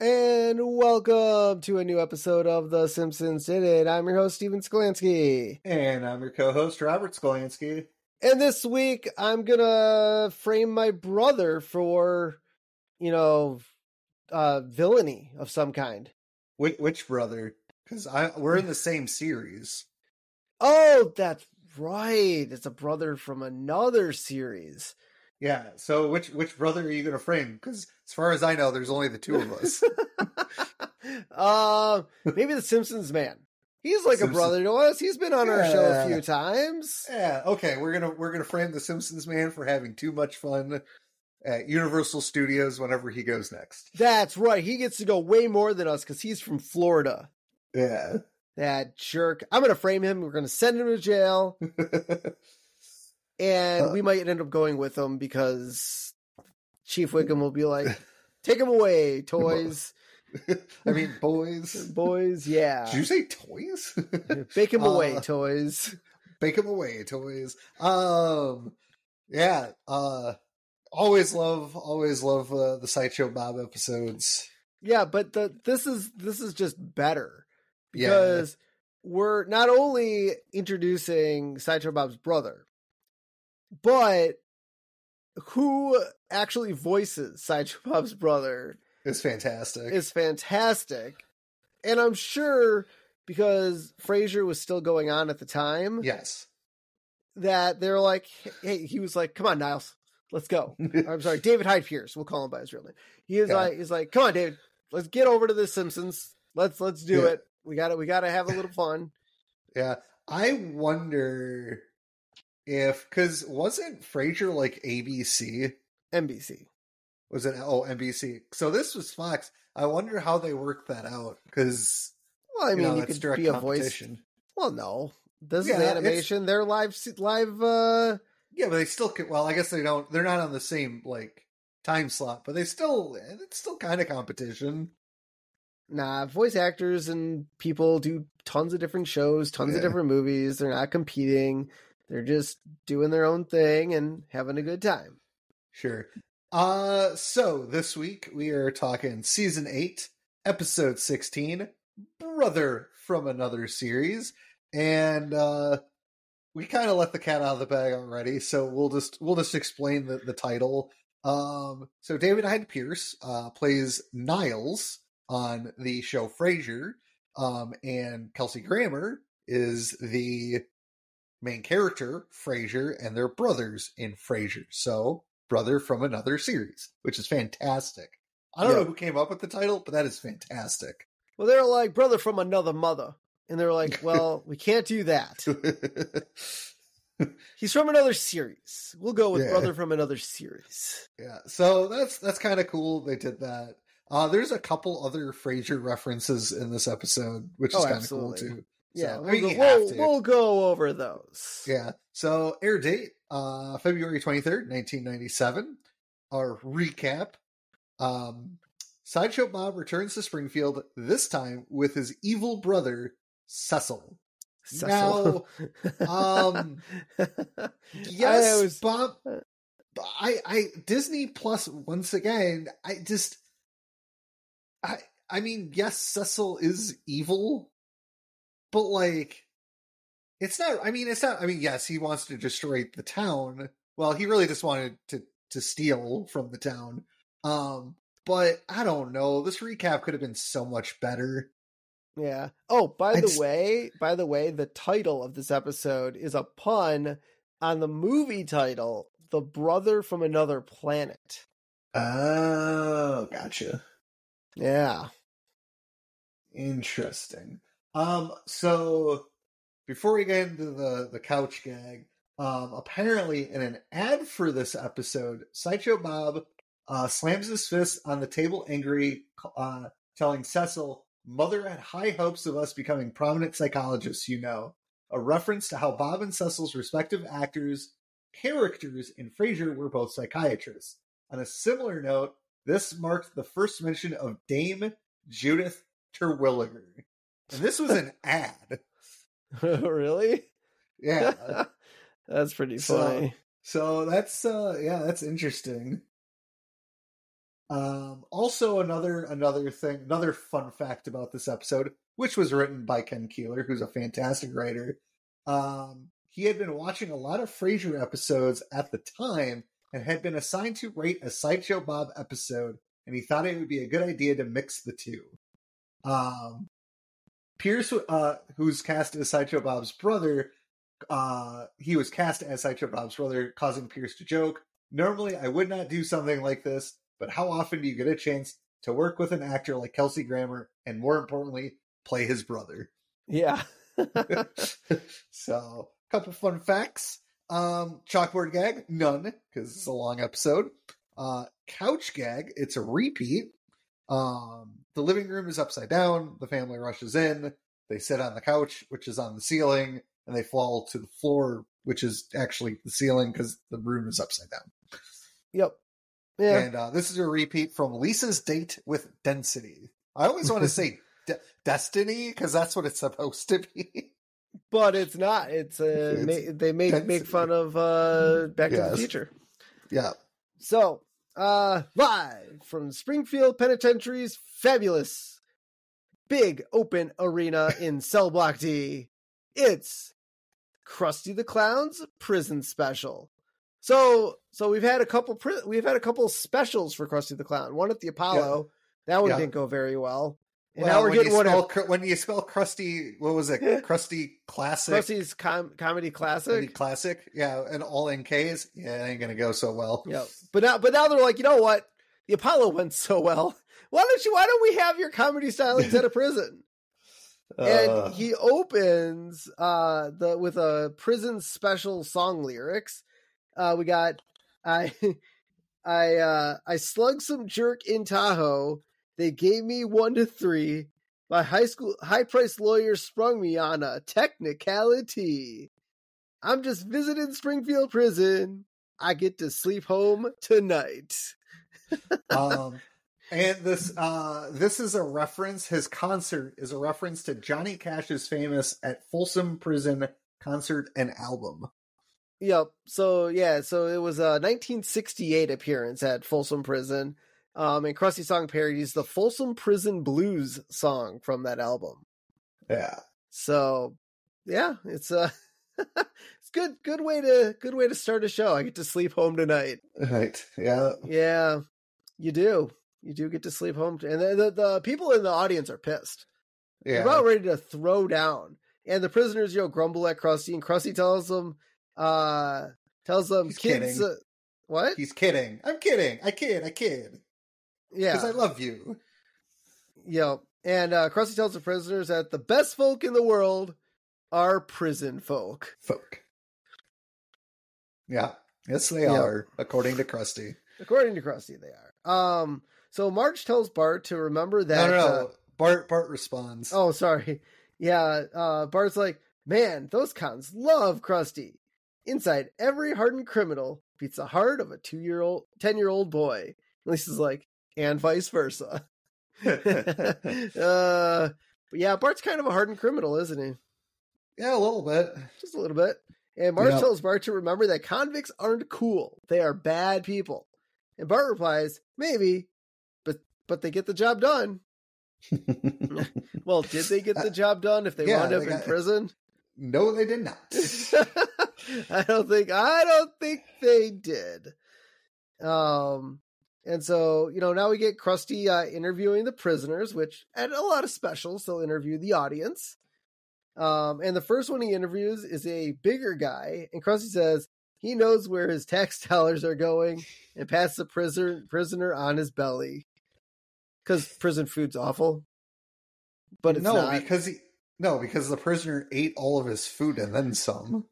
And welcome to a new episode of The Simpsons Did It. I'm your host, Steven Skolansky. And I'm your co-host, Robert Skolansky. And this week, I'm gonna frame my brother for, you know, uh, villainy of some kind. Which, which brother? Because I we're in the same series. Oh, that's right. It's a brother from another series. Yeah. So which which brother are you going to frame? Because as far as I know, there's only the two of us. uh, maybe the Simpsons man. He's like Simpsons. a brother to us. He's been on our show a few times. yeah. Okay. We're gonna we're gonna frame the Simpsons man for having too much fun at Universal Studios whenever he goes next. That's right. He gets to go way more than us because he's from Florida. Yeah. That jerk. I'm gonna frame him. We're gonna send him to jail, and Uh. we might end up going with him because Chief Wiggum will be like, "Take him away, toys, I mean, boys. boys. Yeah, Did you say toys? bake him away, Uh, toys." Bake him away, toys. Um, yeah. Uh, always love, always love uh, the sideshow Bob episodes. Yeah, but the this is this is just better Yeah. because we're not only introducing Sideshow Bob's brother, but who actually voices Sideshow Bob's brother is fantastic. is fantastic. And I'm sure because Frasier was still going on at the time yes. that they're like, hey, he was like, come on, Niles, let's go. I'm sorry, David Hyde Pierce. We'll call him by his real name. He is Yeah. like, he's like, come on, David, let's get over to the Simpsons. Let's let's do Yeah. it. We got to we got to have a little fun. Yeah. I wonder if because wasn't Frasier like ABC? NBC. Was it oh NBC? So this was Fox. I wonder how they worked that out because Well, I you mean, know, you could direct be a voice. Well, no, this Yeah, is animation. They're live live. uh Yeah, but they still could. Well, I guess they don't. They're not on the same like time slot, but they still. It's still kind of competition. Nah, voice actors and people do tons of different shows, tons of different movies. They're not competing. They're just doing their own thing and having a good time. Sure. Uh so this week we are talking season 8, episode 16, Brother from another series, and uh we kind of let the cat out of the bag already, so we'll just we'll just explain the the title. Um so David Hyde Pierce uh plays Niles on the show Frasier, um and Kelsey Grammer is the main character, Frasier, and they're brothers in Frasier. So, brother from another series, which is fantastic. I don't Yeah. know who came up with the title, but that is fantastic. Well, they're like brother from another mother, and they're like, well, we can't do that. He's from another series. We'll go with Yeah. brother from another series. yeah, so that's that's kind of cool. They did that. Uh, there's a couple other Frasier references in this episode, which is Oh, kind of cool too. Yeah, So, we'll, I mean, go, we'll, we'll go over those. Yeah. So air date, uh February 23rd, 1997. Our recap. Um Sideshow Bob returns to Springfield, this time with his evil brother, Cecil. Cecil. um, Yes, I was- Bob I I Disney Plus once again, I just I I mean, yes, Cecil is evil, but like it's not I mean, it's not I mean, yes, he wants to destroy the town. Well, he really just wanted to to steal from the town. Um, but I don't know. This recap could have been so much better. Yeah. Oh, by I the way, by the way, the title of this episode is a pun on the movie title, The Brother from Another Planet. Oh, gotcha. Yeah. Interesting. Um, so before we get into the the couch gag, um, apparently in an ad for this episode, Sideshow Bob uh, slams his fist on the table, angry, uh, telling Cecil, "Mother had high hopes of us becoming prominent psychologists." You know, a reference to how Bob and Cecil's respective actors characters in Frasier were both psychiatrists. On a similar note, this marked the first mention of Dame Judith Terwilliger. And this was an ad. really? Yeah. That's pretty So- funny. So that's uh yeah, that's interesting. Um also another another thing, another fun fact about this episode, which was written by Ken Keeler, who's a fantastic writer. Um he had been watching a lot of Frasier episodes at the time and had been assigned to write a Sideshow Bob episode, and he thought it would be a good idea to mix the two. Um Pierce, uh, who's cast as Sideshow Bob's brother, uh, he was cast as Sideshow Bob's brother, causing Pierce to joke. Normally, I would not do something like this, but how often do you get a chance to work with an actor like Kelsey Grammer and, more importantly, play his brother? Yeah. so, a couple fun facts. Um, chalkboard gag, none, because it's a long episode. Uh, couch gag, it's a repeat. Um, the living room is upside down. The family rushes in. They sit on the couch, which is on the ceiling, and they fall to the floor, which is actually the ceiling because the room is upside down. Yep. Yeah. And uh, this is a repeat from Lisa's date with Density. I always want to say de- Destiny because that's what it's supposed to be. But it's not. It's, uh, It's ma- they make Density. make fun of uh, Back to the Future. yeah. So, uh, live from Springfield Penitentiary's fabulous big open arena in Cell Block D, it's Krusty the Clown's prison special. So, so we've had a couple pri- we've had a couple specials for Krusty the Clown. One at the Apollo, that one Yeah. didn't go very well, and Well, now we're when getting you one spell, at when you spell crusty. What was it? Crusty classic. Krusty's com- comedy classic. Crusty classic. Yeah, and all in K's. Yeah, it ain't gonna go so well. Yeah, but now, but now they're like, you know what? The Apollo went so well. Why don't you? Why don't we have your comedy stylings at a prison? Uh, and he opens uh the with a prison special song lyrics. Uh we got I I uh I slugged some jerk in Tahoe. They gave me one to three. My high school high priced lawyer sprung me on a technicality. I'm just visiting Springfield prison. I get to sleep home tonight. um, and this uh, this is a reference. His concert is a reference to Johnny Cash's famous at Folsom Prison concert and album. Yep. So yeah, so it was a 1968 appearance at Folsom Prison. Um, and Krusty Song parodies the Folsom Prison Blues song from that album. Yeah, So yeah, it's a it's good good way to good way to start a show. I get to sleep home tonight. right. Yeah, Yeah, you do. You do get to sleep home, and the, the the people in the audience are pissed. Yeah. They're about ready to throw down. And the prisoners, you know, grumble at Krusty, and Krusty tells them, uh, tells them, He's kids, kidding. uh, what? He's kidding. I'm kidding. I kid. I kid. Yeah, Because I love you. Yep. And uh, Krusty tells the prisoners that the best folk in the world are prison folk. Folk. Yeah. Yes, they Yeah. are, according to Krusty. According to Krusty, they are. Um, so Marge tells Bart to remember that. no, no, uh. Bart Bart responds. oh, sorry. Yeah, uh, Bart's like, man, those cons love Krusty. Inside every hardened criminal beats the heart of a two year old, 10 year old boy. Lisa's like, and vice versa. uh, but yeah, Bart's kind of a hardened criminal, isn't he? yeah, a little bit. just a little bit. And Marge Yeah. tells Bart to remember that convicts aren't cool; they are bad people. And Bart replies, "Maybe, but but they get the job done." Well, did they get the job done if they Yeah, wound up in got- prison? no, they did not. I don't think I don't think they did. Um, and so you know now we get Krusty uh, interviewing the prisoners, which at a lot of specials they'll interview the audience. Um, and the first one he interviews is a bigger guy, and Krusty says he knows where his tax dollars are going, and pats the prisoner prisoner on his belly because prison food's awful. But it's no, not. because he no, because the prisoner ate all of his food and then some.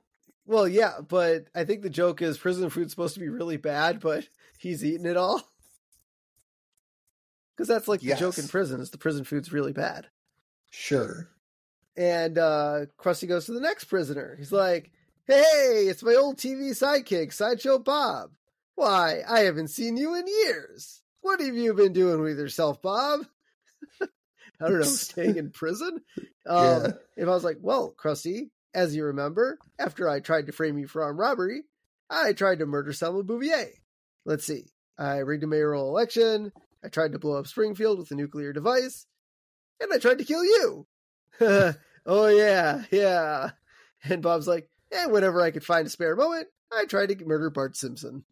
Well, yeah, but I think the joke is prison food's supposed to be really bad, but he's eating it all. Because that's like the joke in Yes. prison is the prison food's really bad. Sure. And uh Krusty goes to the next prisoner. He's like, Hey, it's my old TV sidekick, Sideshow Bob. Why, I haven't seen you in years. What have you been doing with yourself, Bob? I don't know, staying in prison? Um, Yeah. If I was like, well, Krusty, as you remember, after I tried to frame you for armed robbery, I tried to murder Selma Bouvier. Let's see. I rigged a mayoral election. I tried to blow up Springfield with a nuclear device. And I tried to kill you. oh, yeah, yeah. And Bob's like, eh, whenever I could find a spare moment, I tried to murder Bart Simpson.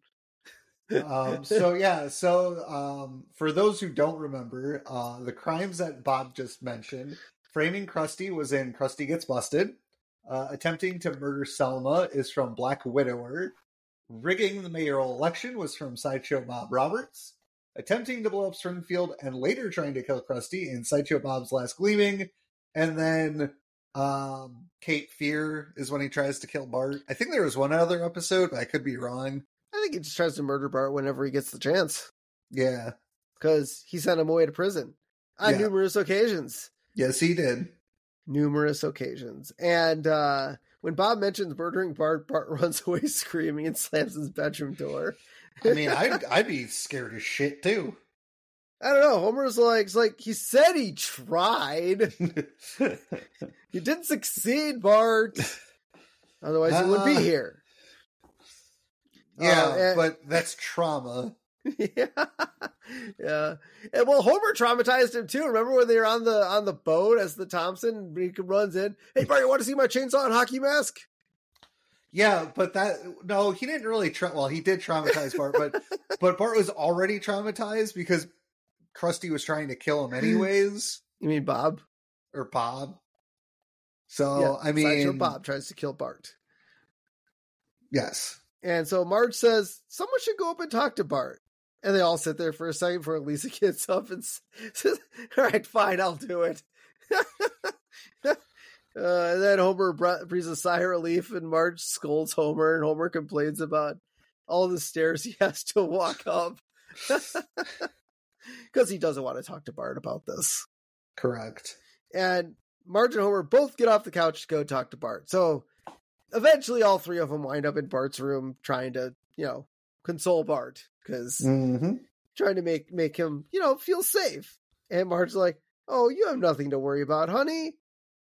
um, so yeah, so um, for those who don't remember, uh, the crimes that Bob just mentioned, framing Krusty was in Krusty Gets Busted. Uh, attempting to murder Selma is from Black Widower. Rigging the mayoral election was from Sideshow Bob Roberts. Attempting to blow up Springfield and later trying to kill Krusty in Sideshow Bob's Last Gleaming. And then um, Cape Fear is when he tries to kill Bart. I think there was one other episode, but I could be wrong. I think he just tries to murder Bart whenever he gets the chance. Yeah. Because he sent him away to prison on Yeah. numerous occasions. Yes, he did. Numerous occasions. And uh, when Bob mentions murdering Bart, Bart runs away screaming and slams his bedroom door. I mean, I'd, I'd be scared as shit too. I don't know. Homer's like, like he said he tried. He didn't succeed, Bart. Otherwise, he would be Uh, here. yeah, Uh, and- but that's trauma. yeah, yeah. And well, Homer traumatized him too. Remember when they were on the on the boat as the Thompson he runs in? Hey, Bart, you want to see my chainsaw and hockey mask? Yeah, but that no, he didn't really. Tra- well, he did traumatize Bart, but but Bart was already traumatized because Krusty was trying to kill him hmm. anyways, You mean Bob? or Bob. So yeah, I Sideshow mean, Bob tries to kill Bart, yes, and so Marge says someone should go up and talk to Bart. And they all sit there for a second before Lisa gets up and says, "All right, fine, I'll do it." Uh, and then Homer br- breathes a sigh of relief, and Marge scolds Homer, and Homer complains about all the stairs he has to walk up because he doesn't want to talk to Bart about this. correct. And Marge and Homer both get off the couch to go talk to Bart. So eventually, all three of them wind up in Bart's room trying to, you know, console Bart because Mm-hmm. trying to make make him, you know, feel safe. And Marge's like, "Oh, you have nothing to worry about, honey.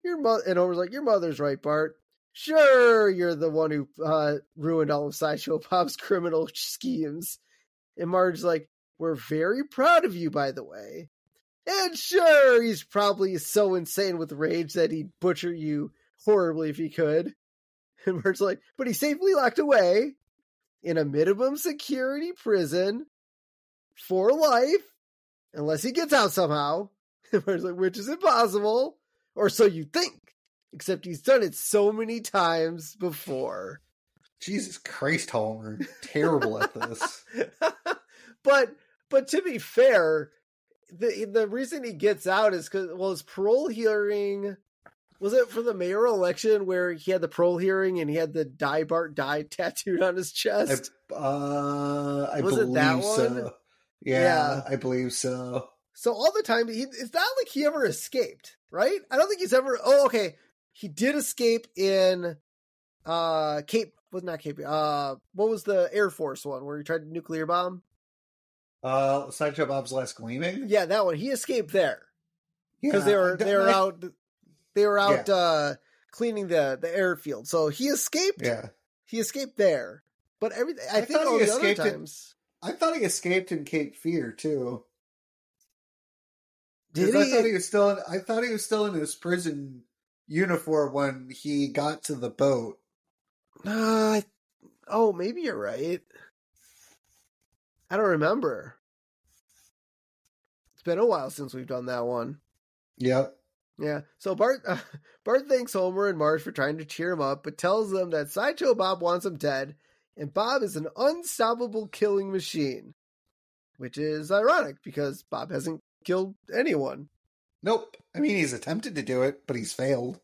Your mother." And Homer's like, "Your mother's right, Bart. Sure, you're the one who uh, ruined all of Sideshow Bob's criminal schemes." And Marge's like, "We're very proud of you, by the way." And sure, he's probably so insane with rage that he'd butcher you horribly if he could. And Marge's like, "But he's safely locked away in a minimum security prison." for life unless he gets out somehow. Where's like, which is impossible, or so you think. Except he's done it so many times before. Jesus Christ, Homer, terrible at this. but but to be fair, the the reason he gets out is because well, his parole hearing was it for the mayoral election where he had the parole hearing and he had the die Bart die tattooed on his I, chest. uh, I Was it believe that so. one? Yeah, Yeah. I believe so. So all the time, he, it's not like he ever escaped, right? I don't think he's ever. Oh, okay. He did escape in uh Cape. Was not Cape. Uh, what was the Air Force one where he tried to nuclear bomb? Uh, Sideshow Bob's Last Gleaming. Yeah, that one. He escaped there because Yeah, they were they were I- out they were out Yeah. uh cleaning the the airfield. So he escaped. Yeah, He escaped there. But everything. I, I think all the other times. I thought he escaped in Cape Fear too. Did I thought he was still. In, I thought he was still in his prison uniform when he got to the boat. Uh, oh, maybe you're right. I don't remember. It's been a while since we've done that one. Yep. Yeah. So Bart uh, Bart thanks Homer and Marge for trying to cheer him up, but tells them that Sideshow Bob wants him dead, and Bob is an unstoppable killing machine. Which is ironic because Bob hasn't killed anyone Nope. I mean, he's attempted to do it, but he's failed.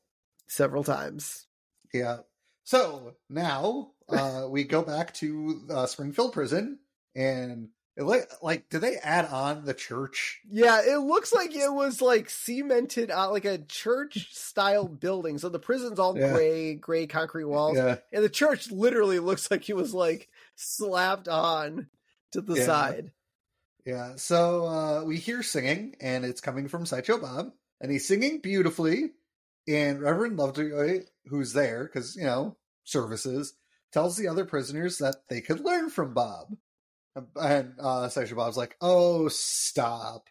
several times. Yeah. So now uh, we go back to uh, Springfield Prison, and it, like, like, did they add on the church? Yeah, it looks like it was like cemented out like a church style building. So the prison's all Yeah. gray, gray concrete walls. Yeah. And the church literally looks like it was like slapped on to the Yeah. side. Yeah. So uh, we hear singing, and it's coming from Sideshow Bob, and he's singing beautifully. And Reverend Lovejoy, who's there, because, you know, services, tells the other prisoners that they could learn from Bob. And uh Sideshow Bob's like, "Oh, stop.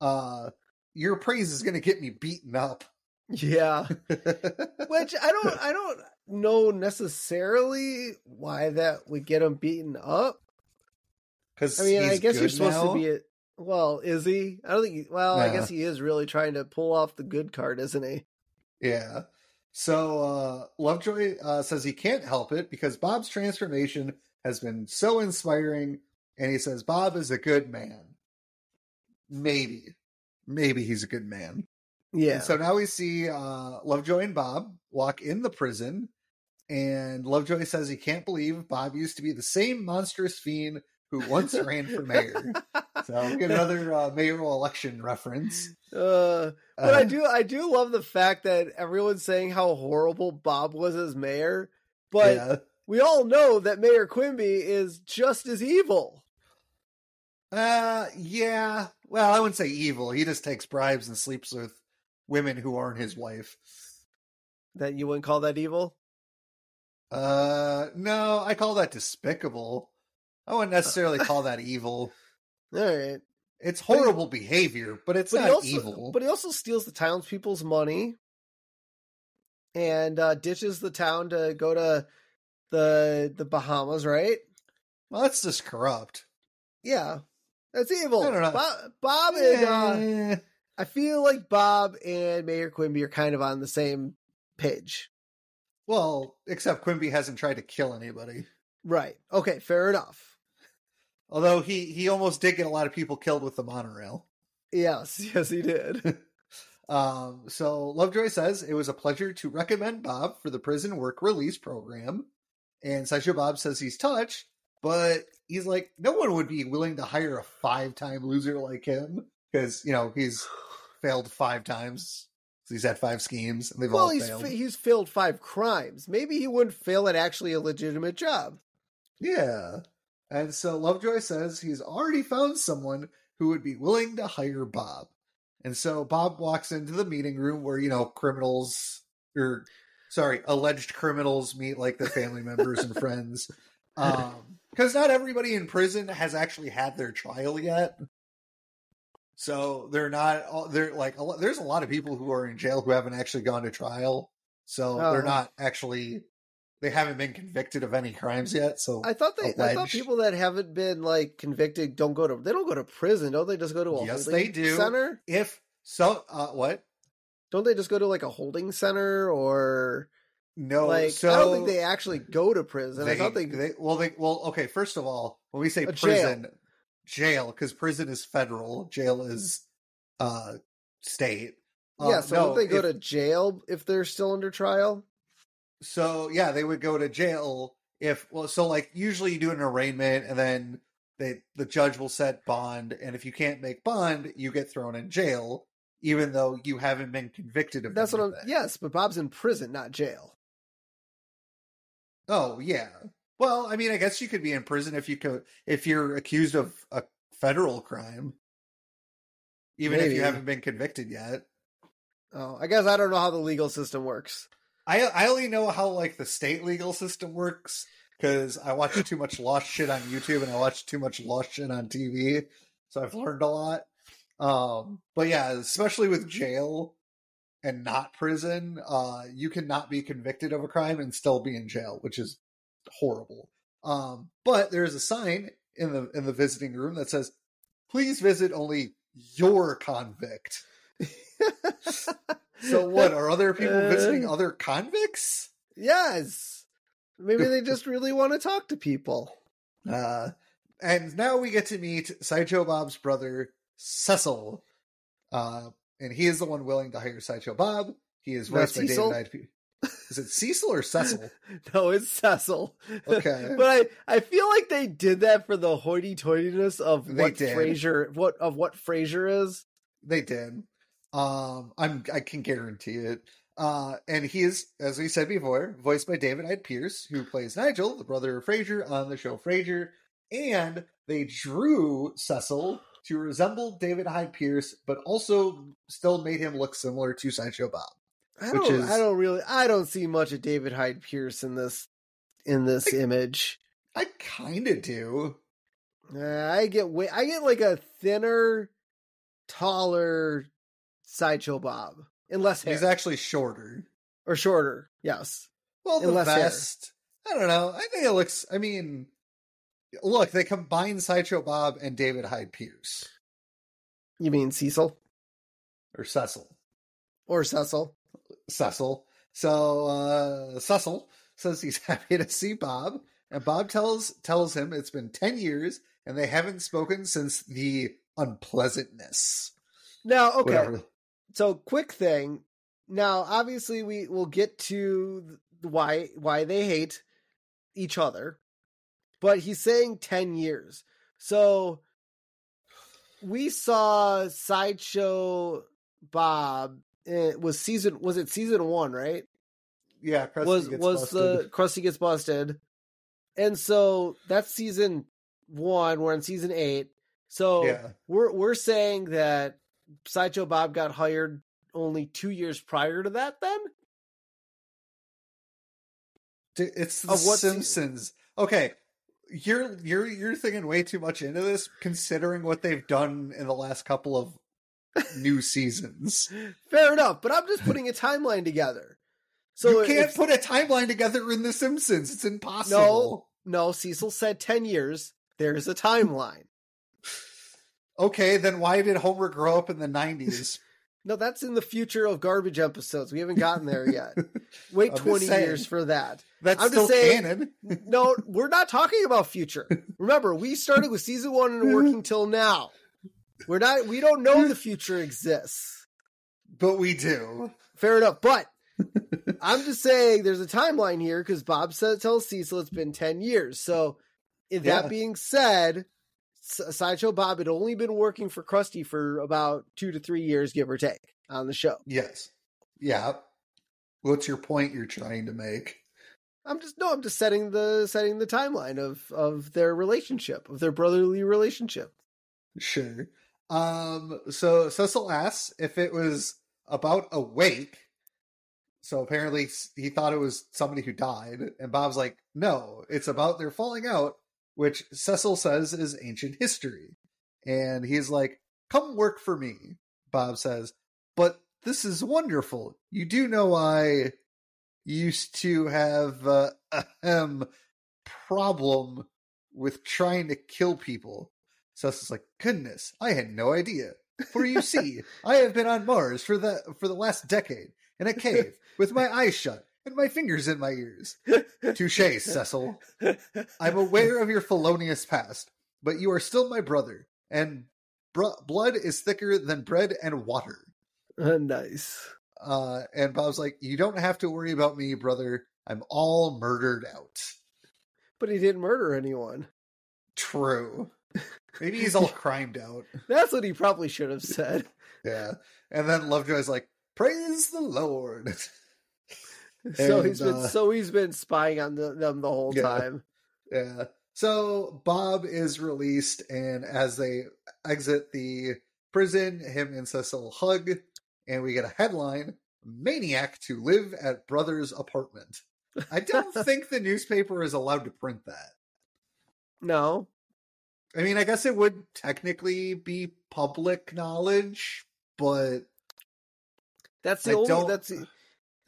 Uh your praise is going to get me beaten up." Yeah. Which I don't I don't know necessarily why that would get him beaten up. Cuz I mean, I guess you're supposed now. to be a, well, is he? I don't think he, well, I guess he is really trying to pull off the good card, isn't he? Yeah. So uh Lovejoy uh, says he can't help it because Bob's transformation has been so inspiring and he says Bob is a good man. Maybe. Maybe he's a good man. Yeah. And so now we see uh Lovejoy and Bob walk in the prison and Lovejoy says he can't believe Bob used to be the same monstrous fiend who once ran for mayor. So we get another uh, mayoral election reference. Uh, but I Uh, do I do love the fact that everyone's saying how horrible Bob was as mayor, but yeah. we all know that Mayor Quimby is just as evil. Uh, yeah. Well, I wouldn't say evil. He just takes bribes and sleeps with women who aren't his wife. That you wouldn't call that evil? Uh, no, I call that despicable. I wouldn't necessarily call that evil. All right. It's But horrible behavior, but it's But not also evil. but he also steals the townspeople's money and uh ditches the town to go to the the Bahamas, right? Well, that's just corrupt. Yeah. That's evil. I don't know. Bob, Bob and uh Eh, I feel like Bob and Mayor Quimby are kind of on the same page. well, except Quimby hasn't tried to kill anybody. Right. Okay, fair enough. Although he he almost did get a lot of people killed with the monorail. Yes, yes he did. Um, so Lovejoy says it was a pleasure to recommend Bob for the prison work release program. And Sideshow Bob says he's touched, but he's like, no one would be willing to hire a five time loser like him because, you know, he's failed five times. He's had five schemes and they've well, all he's failed. fa- he's failed five crimes. Maybe he wouldn't fail at actually a legitimate job. Yeah. And so Lovejoy says he's already found someone who would be willing to hire Bob. And so Bob walks into the meeting room where, you know, criminals or sorry, alleged criminals meet like their family members and friends. Um because not everybody in prison has actually had their trial yet. So they're not all they're like a lot, there's a lot of people who are in jail who haven't actually gone to trial. So Oh. they're not actually they haven't been convicted of any crimes yet. So I thought they I thought people that haven't been like convicted don't go to they don't go to prison, don't they just go to a Yes, holding they do. center? if so uh what Don't they just go to like a holding center or no like so I don't think they actually go to prison. I thought they, well they well okay first of all when we say prison jail because prison is federal jail is uh state Uh, Yeah, so no, don't they go if- to jail if they're still under trial? So yeah they would go to jail if well so like usually you do an arraignment and then they the judge will set bond and if you can't make bond you get thrown in jail even though you haven't been convicted of That's what I'm yes, but Bob's in prison, not jail. Oh yeah. Well, I mean, I guess you could be in prison if you could if you're accused of a federal crime, even if you haven't been convicted yet. Oh, I guess I don't know how the legal system works. I I only know how like the state legal system works because I watch too much lost shit on YouTube and I watch too much lost shit on TV, so I've learned a lot. Um, but yeah, especially with jail and not prison, uh, you cannot be convicted of a crime and still be in jail, which is horrible. Um, but there is a sign in the in the visiting room that says, "Please visit only your convict." So what are other people visiting Uh. other convicts? yes. Maybe they just really want to talk to people. Uh, and now we get to meet Sideshow Bob's brother Cecil, uh, and he is the one willing to hire Sideshow Bob. He is Not voiced by Cecil? David. Is it Cecil or Cecil? No, it's Cecil. Okay. but I, I feel like they did that for the hoity-toityness of They what did. Frasier what of what Frasier is. They did. Um, I'm I can guarantee it. Uh, and he is, as we said before, voiced by David Hyde Pierce, who plays Nigel, the brother of Frasier, on the show Frasier. And they drew Cecil to resemble David Hyde Pierce, but also still made him look similar to Sideshow Bob. I Which don't is- I don't really I don't see much of David Hyde Pierce in this in this image. I kind of do. Uh, I get way, I get like a thinner, taller sideshow Bob, unless hair, He's actually shorter. or shorter. Yes, Well, the And less hair. vest. I don't know. I think it looks. I mean, look, they combine Sideshow Bob and David Hyde Pierce you mean Cecil or Cecil. or Cecil? Cecil. So uh, Cecil says he's happy to see Bob, and Bob tells tells him it's been ten years and they haven't spoken since the unpleasantness. Now, okay. Whatever. So, quick thing. Now, obviously, we will get to why why they hate each other, but he's saying ten years. So, we saw sideshow Bob. It was season was it season one right? Yeah, Krusty was gets was busted. the Krusty gets busted, and so that's season one. We're in season eight, so yeah we're we're saying that Sideshow Bob got hired only two years prior to that. Then Dude, it's the Simpsons. Okay, you're you're you're thinking way too much into this, considering what they've done in the last couple of new seasons. fair enough, but I'm just putting a timeline together. So you can't put a timeline together in the Simpsons. It's impossible. No, no. Cecil said ten years. There's a timeline. Okay, then why did Homer grow up in the nineties? No, that's in the future of garbage episodes. We haven't gotten there yet. Wait 20 saying. years for that. That's I'm still just saying- canon. No, we're not talking about future. Remember, we started with season one and working till now. We're not. We don't know the future exists. But we do. Fair enough, but I'm just saying there's a timeline here because Bob said tells Cecil it's been ten years. So, that Yeah. being said, Sideshow Bob had only been working for Krusty for about two to three years, give or take, on the show. Yes. Yeah. What's your point you're trying to make? I'm just no, I'm just setting the setting the timeline of of their relationship, of their brotherly relationship. Sure. Um, so Cecil asks if it was about a wake. So apparently he thought it was somebody who died, and Bob's like, no, it's about their falling out, which Cecil says is ancient history. And he's like, come work for me, Bob says, but this is wonderful. You do know I used to have uh, ahem problem with trying to kill people. Cecil's like, goodness, I had no idea. For you see, I have been on Mars for the for the last decade in a cave with my eyes shut and my fingers in my ears. Touche, Cecil. I'm aware of your felonious past, but you are still my brother, and br- blood is thicker than bread and water. nice. Uh, and Bob's like, you don't have to worry about me, brother. I'm all murdered out. But he didn't murder anyone. True. Maybe he's all crimed out. That's what he probably should have said. Yeah. And then Lovejoy's like, praise the Lord. so And, he's been uh, so he's been spying on the, them the whole Yeah. time. Yeah. So Bob is released, and as they exit the prison, him and Cecil hug, and we get a headline Maniac to live at brother's apartment. I don't think the newspaper is allowed to print that. No, I mean, I guess it would technically be public knowledge, but that's the I only that's the,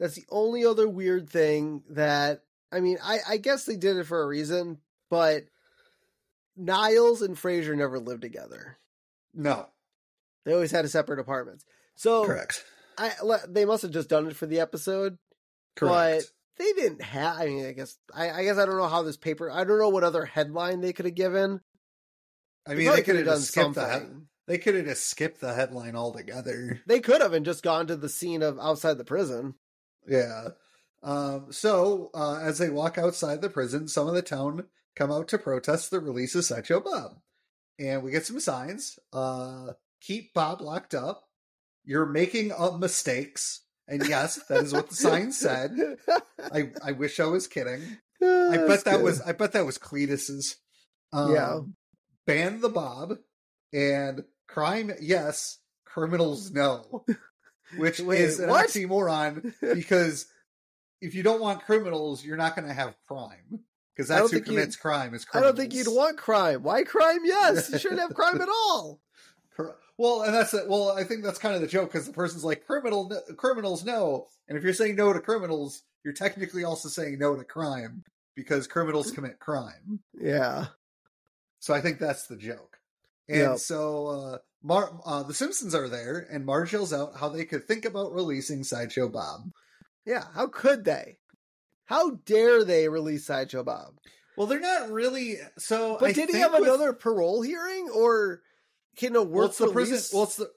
that's the only other weird thing that I mean. I I guess they did it for a reason, but Niles and Frasier never lived together. no. They always had a separate apartments. So Correct. I they must have just done it for the episode. Correct. But they didn't have. I mean, I guess I, I guess I don't know how this paper. I don't know what other headline they could have given. I mean, they could have done just skipped that. something. They could have just skipped the headline altogether. They could have and just gone to the scene of outside the prison. Yeah. Um, so uh, as they walk outside the prison, some of the town come out to protest the release of Sideshow Bob, and we get some signs. Uh, keep Bob locked up. You're making up mistakes, and yes, that is what the sign said. I I wish I was kidding. I bet that was I bet that was Cletus's. Um, Yeah. Ban the Bob and crime yes, criminals no. Which Wait, is an what? oxymoron because if you don't want criminals, you're not going to have crime. because that's who commits crime. Is I don't think you'd want crime. Why crime? Yes, you shouldn't have crime at all. Well, and that's it. Well, I think that's kind of the joke because the person's like criminal criminals no, and if you're saying no to criminals, you're technically also saying no to crime because criminals commit crime. Yeah, So I think that's the joke. And Yep. so uh, Mar- uh, the Simpsons are there, and Marge yells out how they could think about releasing Sideshow Bob. yeah. How could they? How dare they release Sideshow Bob? Well, they're not really. So, But I did he have with- another parole hearing, or can a Well, work it's the prison. Well, it's the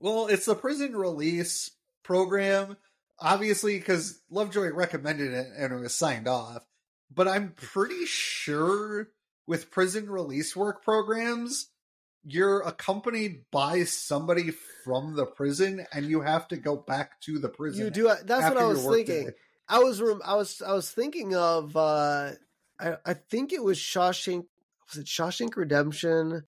well, it's the prison release program. Obviously, because Lovejoy recommended it and it was signed off. But I'm pretty sure with prison release work programs, you're accompanied by somebody from the prison, and you have to go back to the prison. you do. That's what I was thinking. I was I was I was thinking of uh I I think it was Shawshank was it Shawshank Redemption?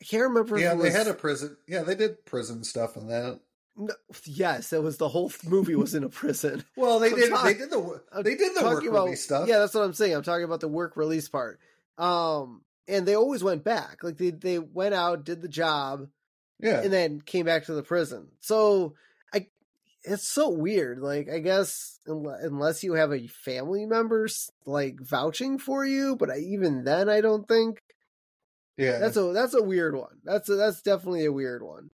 I can't remember Yeah, it they was had a prison. Yeah, they did prison stuff in that. no, yes, it was the whole movie was in a prison. Well, they I'm did. talk- they did the. They did the work about- release stuff. Yeah, that's what I'm saying. I'm talking about the work release part. Um and they always went back. Like they they went out, did the job, yeah. and then came back to the prison. So I, it's so weird. Like I guess unless you have a family members like vouching for you, but I, even then I don't think yeah. that's a that's a weird one. That's a, that's definitely a weird one.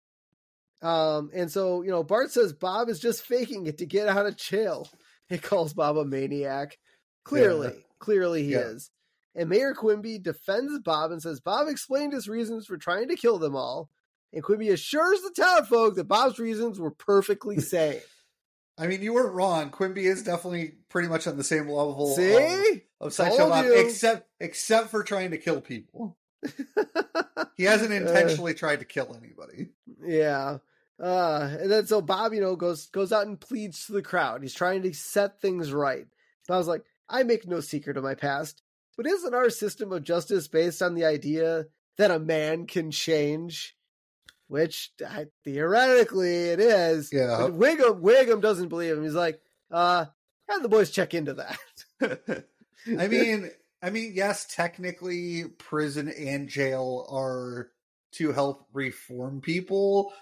Um, and so you know Bart says Bob is just faking it to get out of jail. He calls Bob a maniac. Clearly, clearly he Yeah. is. And Mayor Quimby defends Bob and says Bob explained his reasons for trying to kill them all. And Quimby assures the townfolk that Bob's reasons were perfectly sane. I mean, you weren't wrong. Quimby is definitely pretty much on the same level of, See? of Told Sideshow Bob, except except for trying to kill people. He hasn't intentionally tried to kill anybody. Yeah. Uh, and then so Bob, you know, goes goes out and pleads to the crowd. He's trying to set things right. Bob's like, I make no secret of my past, but isn't our system of justice based on the idea that a man can change? Which I, theoretically it is. Yeah. But Wiggum Wiggum doesn't believe him. He's like, uh, have the boys check into that. I mean, I mean, yes, technically, prison and jail are to help reform people.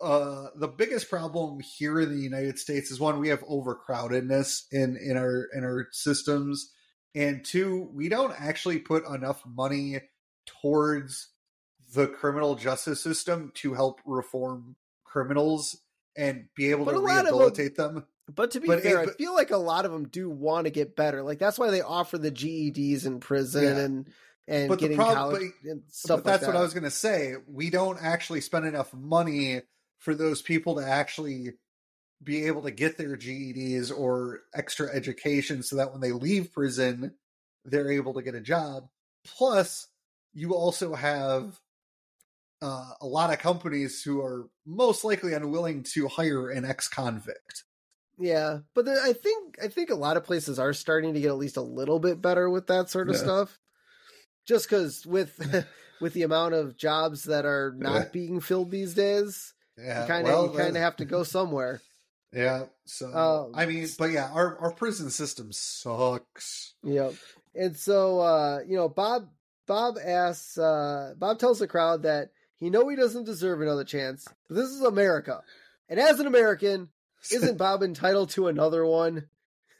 Uh, the biggest problem here in the United States is one we have overcrowdedness in in our in our systems, and two, we don't actually put enough money towards the criminal justice system to help reform criminals and be able But to of them- rehabilitate them. But to be But fair, it- I feel like a lot of them do want to get better. Like that's why they offer the GEDs in prison Yeah. and and But getting prob- college and stuff but that's like what. I was going to say. We don't actually spend enough money for those people to actually be able to get their GEDs or extra education so that when they leave prison, they're able to get a job. Plus, you also have uh, a lot of companies who are most likely unwilling to hire an ex convict. Yeah, but there, I think I think a lot of places are starting to get at least a little bit better with that sort of Yeah. stuff. Just because with with the amount of jobs that are not Yeah. being filled these days, Yeah, you kind of well, you kind of have to go somewhere. Yeah, so Um, I mean, but yeah, our our prison system sucks. Yep. And so uh, you know, Bob Bob asks uh Bob tells the crowd that he know he doesn't deserve another chance, but this is America. And as an American, isn't Bob entitled to another one?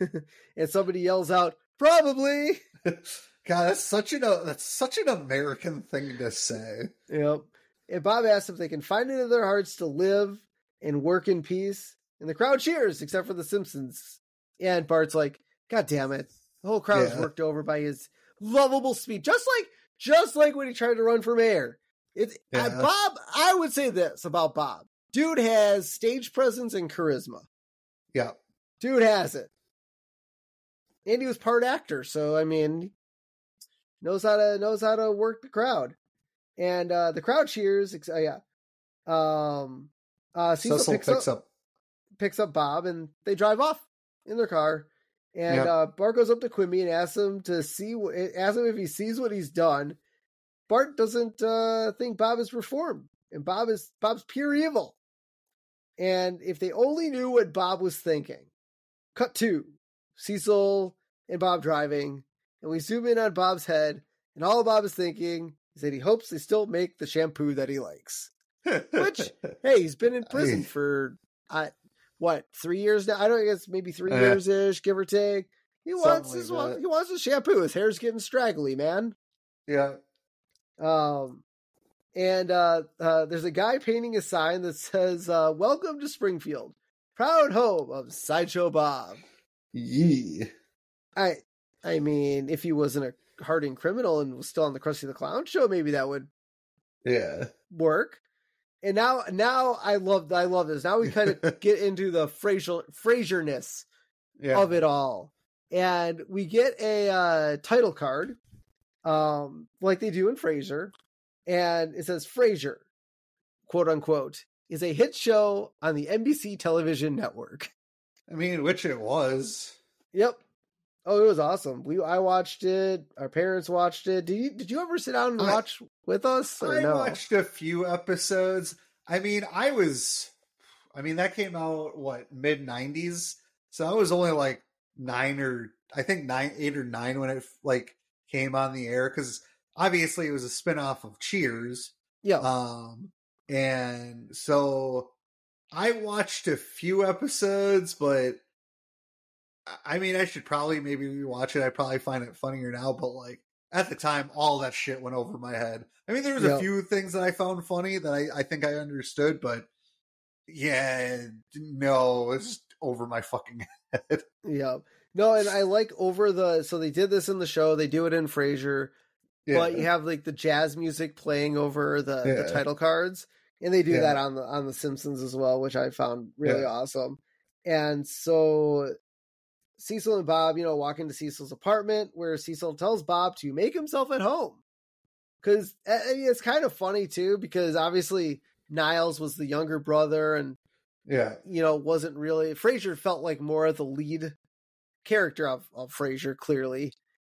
and somebody yells out, "Probably." God, that's such an uh, that's such an American thing to say. Yep. And Bob asks if they can find it in their hearts to live and work in peace. And the crowd cheers, except for the Simpsons. And Bart's like, God damn it. The whole crowd Yeah. worked over by his lovable speech. Just like just like when he tried to run for mayor. It's Yeah. uh, Bob, I would say this about Bob. Dude has stage presence and charisma. Yeah, Dude has it. And he was part actor, so I mean knows how to knows how to work the crowd. And uh the crowd cheers. ex- Uh, yeah. Um uh Cecil, Cecil picks, picks up, up. Picks up Bob and they drive off in their car. And Yep. uh Bart goes up to Quimby and asks him to see asks him if he sees what he's done. Bart doesn't uh think Bob is reformed. And Bob is Bob's pure evil. And if they only knew what Bob was thinking. Cut two. Cecil and Bob driving, and we zoom in on Bob's head, and all Bob is thinking is that he hopes they still make the shampoo that he likes. Which, hey, he's been in prison I- for uh, what three years now? I don't guess maybe three Uh, years ish, give or take. He something wants his that. he wants his shampoo. His hair's getting straggly, man. yeah. Um, and uh, uh, there's a guy painting a sign that says, uh, "Welcome to Springfield, proud home of Sideshow Bob." Yee. I, I mean, if he wasn't a hardened criminal and was still on the Krusty the Clown show, maybe that would Yeah. work. And now, now I love, I love this. Now we kind of get into the Frasier, Frasierness Yeah. of it all, and we get a uh, title card, um, like they do in Frasier, and it says Frasier, quote unquote, is a hit show on the NBC television network. I mean, which it was. Yep. Oh, it was awesome. We I watched it. Our parents watched it. Did you did you ever sit down and I- watch with us? I no? watched a few episodes. I mean, I was, I mean, that came out what mid '90s, so I was only like nine or I think nine, eight or nine when it like came on the air because obviously it was a spinoff of Cheers. Yeah. Um, and so I watched a few episodes, but I- mean, I should probably maybe rewatch it. I probably find it funnier now, but like at the time, all that shit went over my head. I mean, there was Yeah. a few things that I found funny that I, I think I understood, but yeah, no, it's over my fucking head. yeah. No, and I like over the so they did this in the show. They do it in Frasier, Yeah. but you have like the jazz music playing over the, the title cards, and they do Yeah. that on the on the Simpsons as well, which I found really Yeah. awesome. And so Cecil and Bob, you know, walk into Cecil's apartment where Cecil tells Bob to make himself at home. Because it's kind of funny too, because obviously Niles was the younger brother and yeah. you know, wasn't really Frasier felt like more of the lead character of, of Frasier, clearly.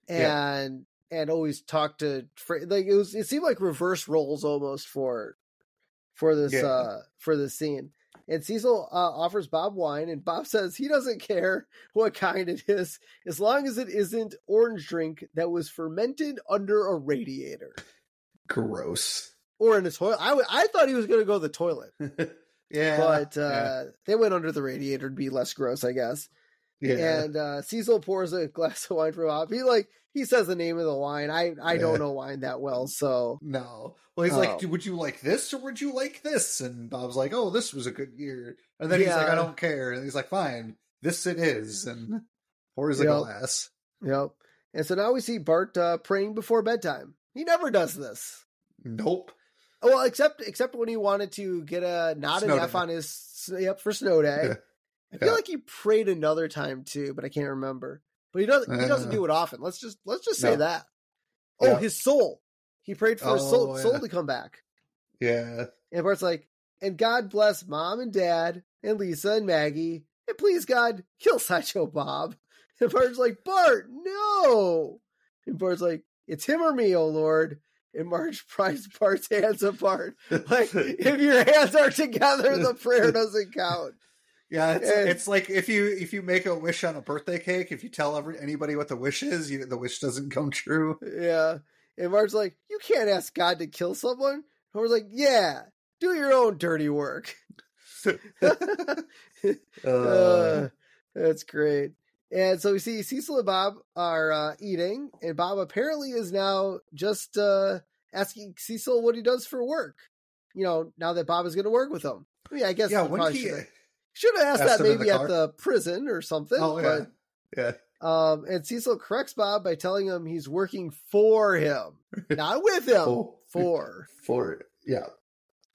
Yeah. And and always talked to like it was it seemed like reverse roles almost for for this Yeah. uh for this scene. And Cecil uh, offers Bob wine, and Bob says he doesn't care what kind it is, as long as it isn't orange drink that was fermented under a radiator Gross. or in a toilet. I, w- I thought he was going to go to the toilet, yeah. but uh, yeah. they went under the radiator to be less gross, I guess. Yeah. And uh, Cecil pours a glass of wine for Bob. He like he says the name of the wine. I I don't know wine that well, so No. Well, he's Oh. like, would you like this or would you like this? And Bob's like, oh, this was a good year. And then he's like, I don't care. And he's like, fine, this it is. And pours a glass. yep. And so now we see Bart uh, praying before bedtime. He never does this. Nope. Oh, well, except except when he wanted to get a not an F day. on his yep for snow day. Yeah. I feel Yeah. like he prayed another time too, but I can't remember. But he doesn't he doesn't do it often. Let's just let's just say no. that. Oh, Yeah. his soul. He prayed for his soul, Oh, soul to come back. Yeah. And Bart's like, and God bless mom and dad and Lisa and Maggie. And please, God, kill Sideshow Bob. And Bart's like, Bart, no. And Bart's like, it's him or me, oh Lord. And Marge pries Bart's hands apart. Like, if your hands are together, the prayer doesn't count. Yeah, it's, And- it's like if you if you make a wish on a birthday cake, if you tell every, anybody what the wish is, you, the wish doesn't come true. Yeah. And Marge's like, you can't ask God to kill someone. And Homer's like, yeah, do your own dirty work. Uh, Uh, that's great. And so we see Cecil and Bob are uh, eating, and Bob apparently is now just uh, asking Cecil what he does for work. You know, now that Bob is going to work with him. I mean, I guess yeah, he when he, should have asked, asked that maybe the at car? the prison or something. oh yeah, yeah, um, and Cecil corrects Bob by telling him he's working for him, not with him. Oh. For for yeah,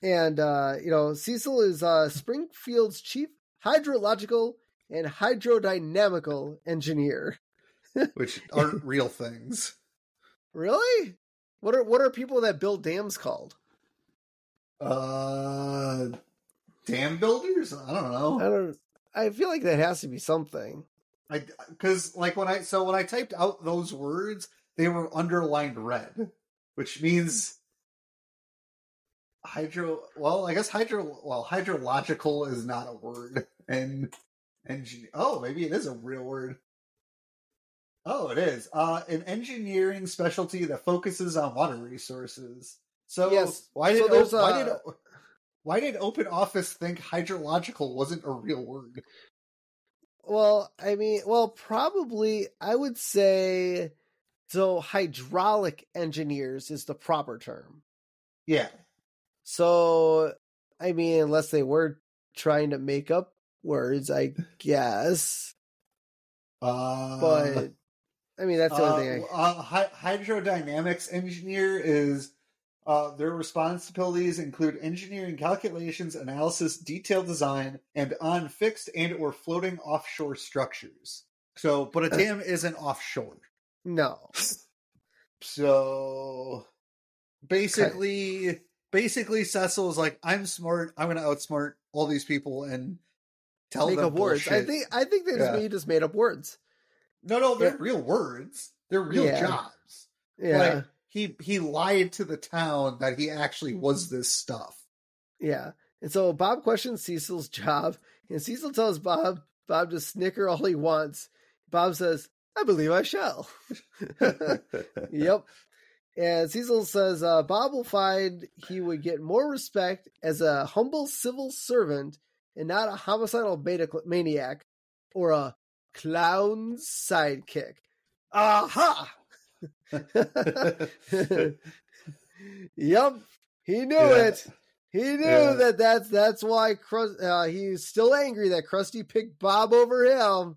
and uh, you know, Cecil is uh, Springfield's chief hydrological and hydrodynamical engineer. which aren't real things. Really? What are what are people that build dams called? Uh, dam builders? I don't know. I don't. I feel like that has to be something. I because like when I so when I typed out those words, they were underlined red, which means hydro. Well, I guess hydro. Well, hydrological is not a word, and engineer. Oh, maybe it is a real word. Oh, it is. Uh, an engineering specialty that focuses on water resources. So Yes. why So did there's o- why did why did Open Office think hydrological wasn't a real word? Well, I mean, well, probably I would say so hydraulic engineers is the proper term. Yeah. So, I mean, unless they were trying to make up words, I guess. Uh, But I mean, that's the uh, only thing. I, uh, hy- hydrodynamics engineer is uh, their responsibilities include engineering calculations, analysis, detailed design, and on fixed and or floating offshore structures. So, but a dam isn't offshore. no. So basically, basically, Cecil is like, "I'm smart. I'm going to outsmart all these people and tell Make them up words. I think I think they just, Yeah. he just made up words. no, no, they're Yeah. real words. They're real Yeah. jobs. Yeah. Like he he lied to the town that he actually was this stuff. Yeah. And so Bob questions Cecil's job, and Cecil tells Bob Bob to snicker all he wants. Bob says, I believe I shall. yep. And Cecil says uh, Bob will find he would get more respect as a humble civil servant and not a homicidal beta maniac or a clown sidekick. Aha! yep, he knew Yeah. it. He knew Yeah. that that's that's why Crust, uh, he's still angry that Krusty picked Bob over him.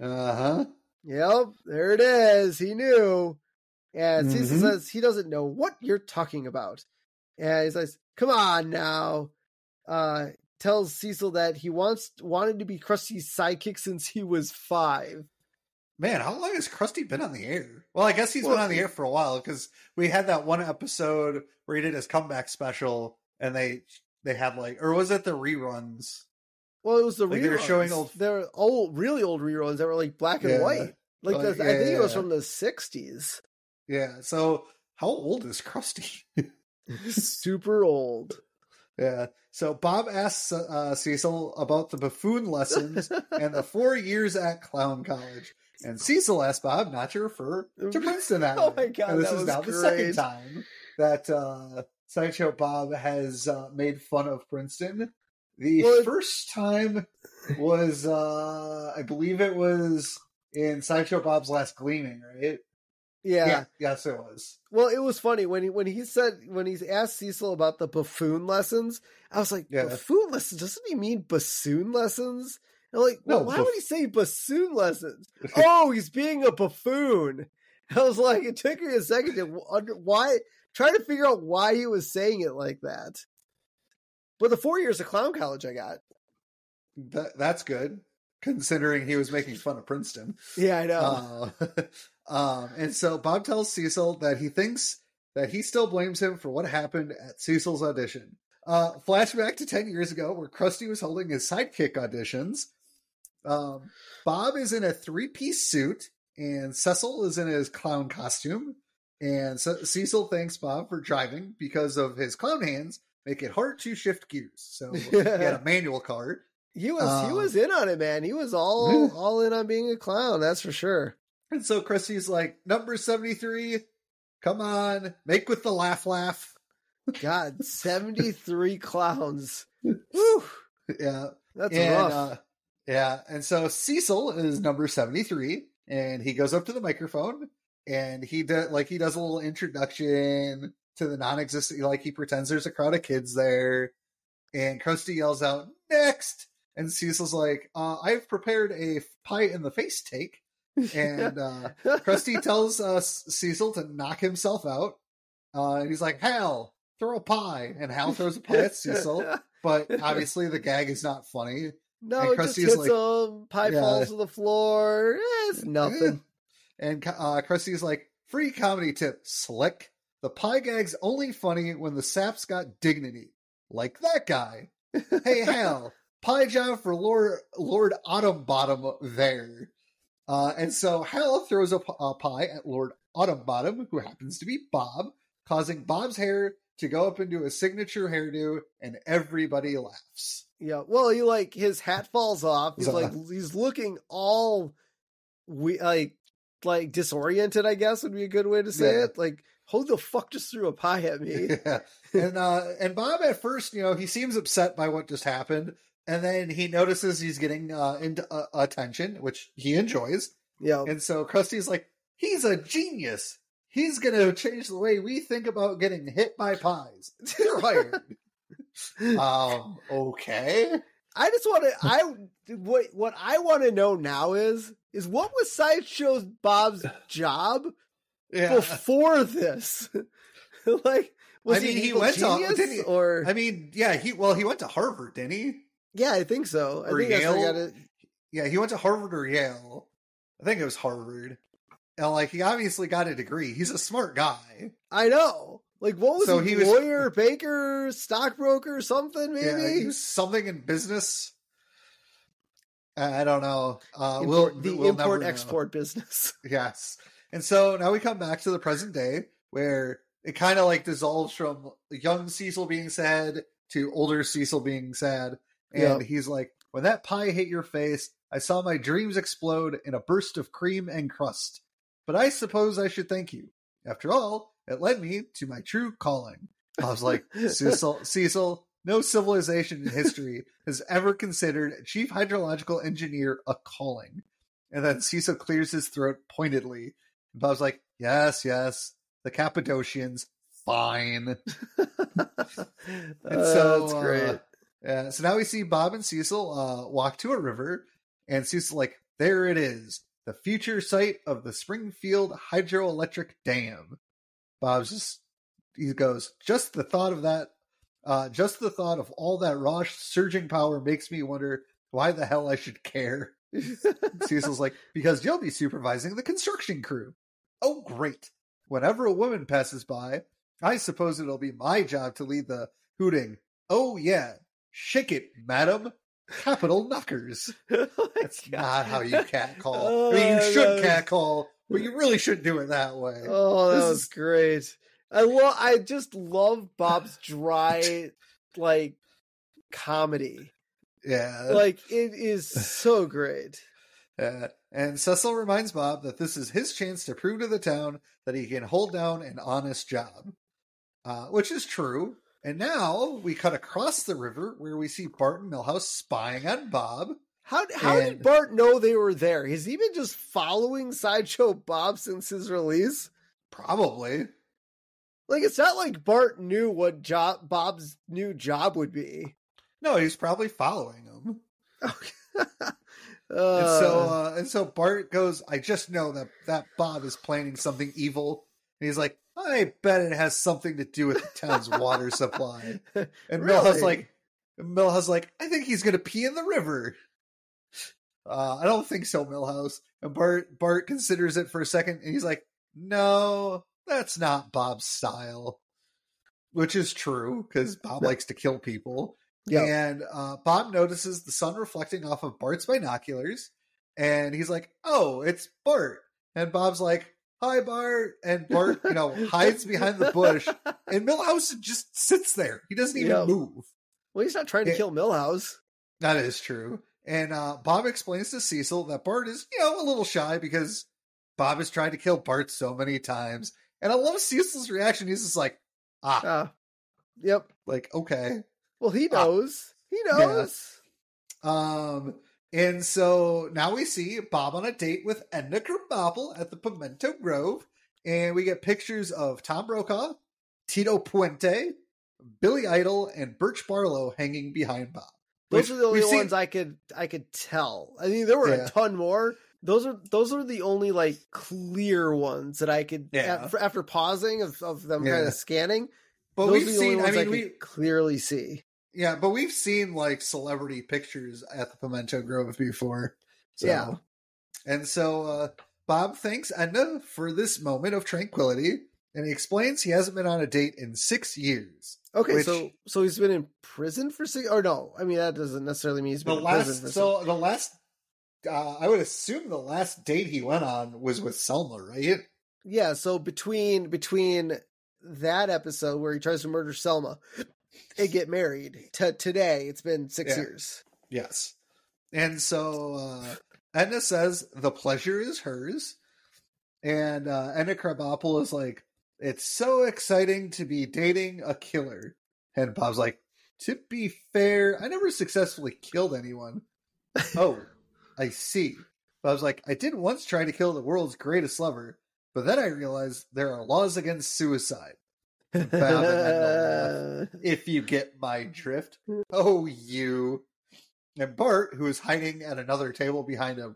Uh huh. Yep, there it is. He knew. And Cecil Mhm. says he doesn't know what you're talking about. And he says, Come on now. Uh tells Cecil that he wants wanted to be Krusty's sidekick since he was five. Man, how long has Krusty been on the air? Well, I guess he's Well, been on the air for a while because we had that one episode where he did his comeback special, and they they had like, or was it the reruns? Well, it was the Like reruns. they were showing old- They were old, really old reruns that were like black and Yeah. white. Like Oh, the, yeah, I think it was from the '60s. Yeah. So how old is Krusty? Super old. yeah. So Bob asks uh, Cecil about the buffoon lessons and the four years at clown college. And Cecil asked Bob not to refer to Princeton that Oh my God, And this that is was now the second time that uh, Sideshow Bob has uh, made fun of Princeton. The it- first time was, uh, I believe it was in Sideshow Bob's Last Gleaming, right? Yeah. Yes, it was. Well, it was funny when he when he said when he's asked Cecil about the buffoon lessons. I was like, Yeah. buffoon lessons? Doesn't he mean bassoon lessons? And like, No, well, why buff- would he say bassoon lessons? oh, he's being a buffoon. I was like, it took me a second to under why try to figure out why he was saying it like that. But the four years of clown college I got. That, that's good, considering he was making fun of Princeton. Yeah, I know. Uh, um, and so Bob tells Cecil that he thinks that he still blames him for what happened at Cecil's audition. Uh, flashback to 10 years ago where Krusty was holding his sidekick auditions. Um, Bob is in a three piece suit and Cecil is in his clown costume. And Ce- Cecil thanks Bob for driving because of his clown hands make it hard to shift gears. So he had a manual car. he was he um, was in on it, man. He was all all in on being a clown, that's for sure. And so Krusty's like, number 73, come on, make with the laugh laugh. God, 73 clowns. Whew, Yeah. that's and, rough. uh, yeah. And so Cecil is number 73, and he goes up to the microphone and he does like he does a little introduction to the non-existent like he pretends there's a crowd of kids there. And Krusty yells out, next. And Cecil's like, uh, I've prepared a pie in the face take. And uh Krusty tells uh, Cecil to knock himself out. Uh, and he's like, Hal, throw a pie. And Hal throws a pie at Cecil. But obviously, the gag is not funny. No, and it just hits like- him. Pie Yeah. falls to the floor. Eh, it's nothing. And uh, Krusty's like, free comedy tip, slick. The pie gag's only funny when the sap's got dignity. Like that guy. Hey, Hal, pie job for Lord, Lord Autumn Bottom there. Uh, and so Hal throws a, a pie at Lord Autumn Bottom, who happens to be Bob, causing Bob's hair to go up into a signature hairdo, and everybody laughs. Yeah. Well, he like his hat falls off. He's like he's looking all we like like disoriented. I guess would be a good way to say Yeah. it. Like, who the fuck just threw a pie at me? Yeah. And uh and Bob at first, you know, he seems upset by what just happened, and then he notices he's getting uh into uh, attention, which he enjoys. yeah, And so Krusty's like, he's a genius. He's gonna change the way we think about getting hit by pies. You're um, okay. I just want to. I what what I want to know now is is what was Sideshow's Bob's job Yeah. before this? like, was I mean, he, he went to- genius, he- or I mean, yeah, he well, he went to Harvard, didn't he? yeah, I think so. I or think I Yale? Yeah, he went to Harvard or Yale. I think it was Harvard. And like he obviously got a degree. He's a smart guy. I know. Like, what was So he? he was- Lawyer, baker, stockbroker, something maybe. Yeah, he was something in business. I don't know. Uh, Import- we'll, the we'll import know. export business. Yes. And so now we come back to the present day where it kind of like dissolves from young Cecil being sad to older Cecil being sad. And Yeah. he's like, when that pie hit your face, I saw my dreams explode in a burst of cream and crust. But I suppose I should thank you. After all, it led me to my true calling. I was like, Cecil, Cecil, no civilization in history has ever considered a chief hydrological engineer a calling. And then Cecil clears his throat pointedly. And Bob's like, yes, yes, the Cappadocians, fine. Uh, so, that's uh, great. Yeah, so now we see Bob and Cecil uh, walk to a river, and Cecil's like, there it is, the future site of the Springfield Hydroelectric Dam. Bob's just, he goes, just the thought of that, uh, just the thought of all that raw surging power makes me wonder why the hell I should care. Cecil's like, because you'll be supervising the construction crew. Oh, great. Whenever a woman passes by, I suppose it'll be my job to lead the hooting. Oh, yeah. Shake it, madam. Capital knockers. That's not how you cat catcall. I mean, you Oh, should that- catcall, but you really shouldn't do it that way. Oh, that This was is- great. I love. I just love Bob's dry, like comedy. Yeah. Like it is so great. Uh, and Cecil reminds Bob that this is his chance to prove to the town that he can hold down an honest job, uh, which is true. And now we cut across the river where we see Bart and Milhouse spying on Bob. How how did Bart know they were there? Has he been just following Sideshow Bob since his release? Probably. Like it's not like Bart knew what job Bob's new job would be. No, he's probably following him. uh, And so, uh, and so Bart goes, I just know that that Bob is planning something evil. And he's like, I bet it has something to do with the town's water supply. And Really? Milhouse like, Milhouse like, I think he's gonna pee in the river. Uh, I don't think so, Milhouse. And Bart Bart considers it for a second, and he's like, No, that's not Bob's style. Which is true because Bob likes to kill people. yeah. And uh, Bob notices the sun reflecting off of Bart's binoculars, and he's like, "Oh, it's Bart." And Bob's like, "Hi, Bart." And Bart, you know, hides behind the bush, and Milhouse just sits there. He doesn't even Yeah. move. well, he's not trying to Yeah. kill Milhouse. That is true. And uh, Bob explains to Cecil that Bart is, you know, a little shy because Bob has tried to kill Bart so many times. And I love Cecil's reaction. He's just like, "Ah, Uh, yep. like okay." Well, he Ah. knows. He knows. Um, and so now we see Bob on a date with Edna Krabappel at the Pimento Grove, and we get pictures of Tom Brokaw, Tito Puente, Billy Idol, and Birch Barlow hanging behind Bob. Those Which are the only seen- ones I could I could tell. I mean, there were Yeah. a ton more. Those are those are the only like clear ones that I could Yeah. after, after pausing of, of them kind of scanning. But those we've are the only seen, I ones I, mean, could we clearly see. Yeah, but we've seen like celebrity pictures at the Pimento Grove before. So. Yeah. And so uh, Bob thanks Edna for this moment of tranquility, and he explains he hasn't been on a date in six years. Okay, Which- so so he's been in prison for six. Or no, I mean that doesn't necessarily mean he's the been in prison last so the last uh, i would assume the last date he went on was with selma right Yeah, so between between that episode where he tries to murder Selma and get married to today, it's been six Yeah. years. yes and so uh edna says the pleasure is hers and uh, Edna Krabappel is like, "It's so exciting to be dating a killer," and Bob's like, "To be fair, I never successfully killed anyone." oh, I see. Bob's like, "I did once try to kill the world's greatest lover, but then I realized there are laws against suicide." if you get my drift. Oh, you. And Bart, who is hiding at another table behind a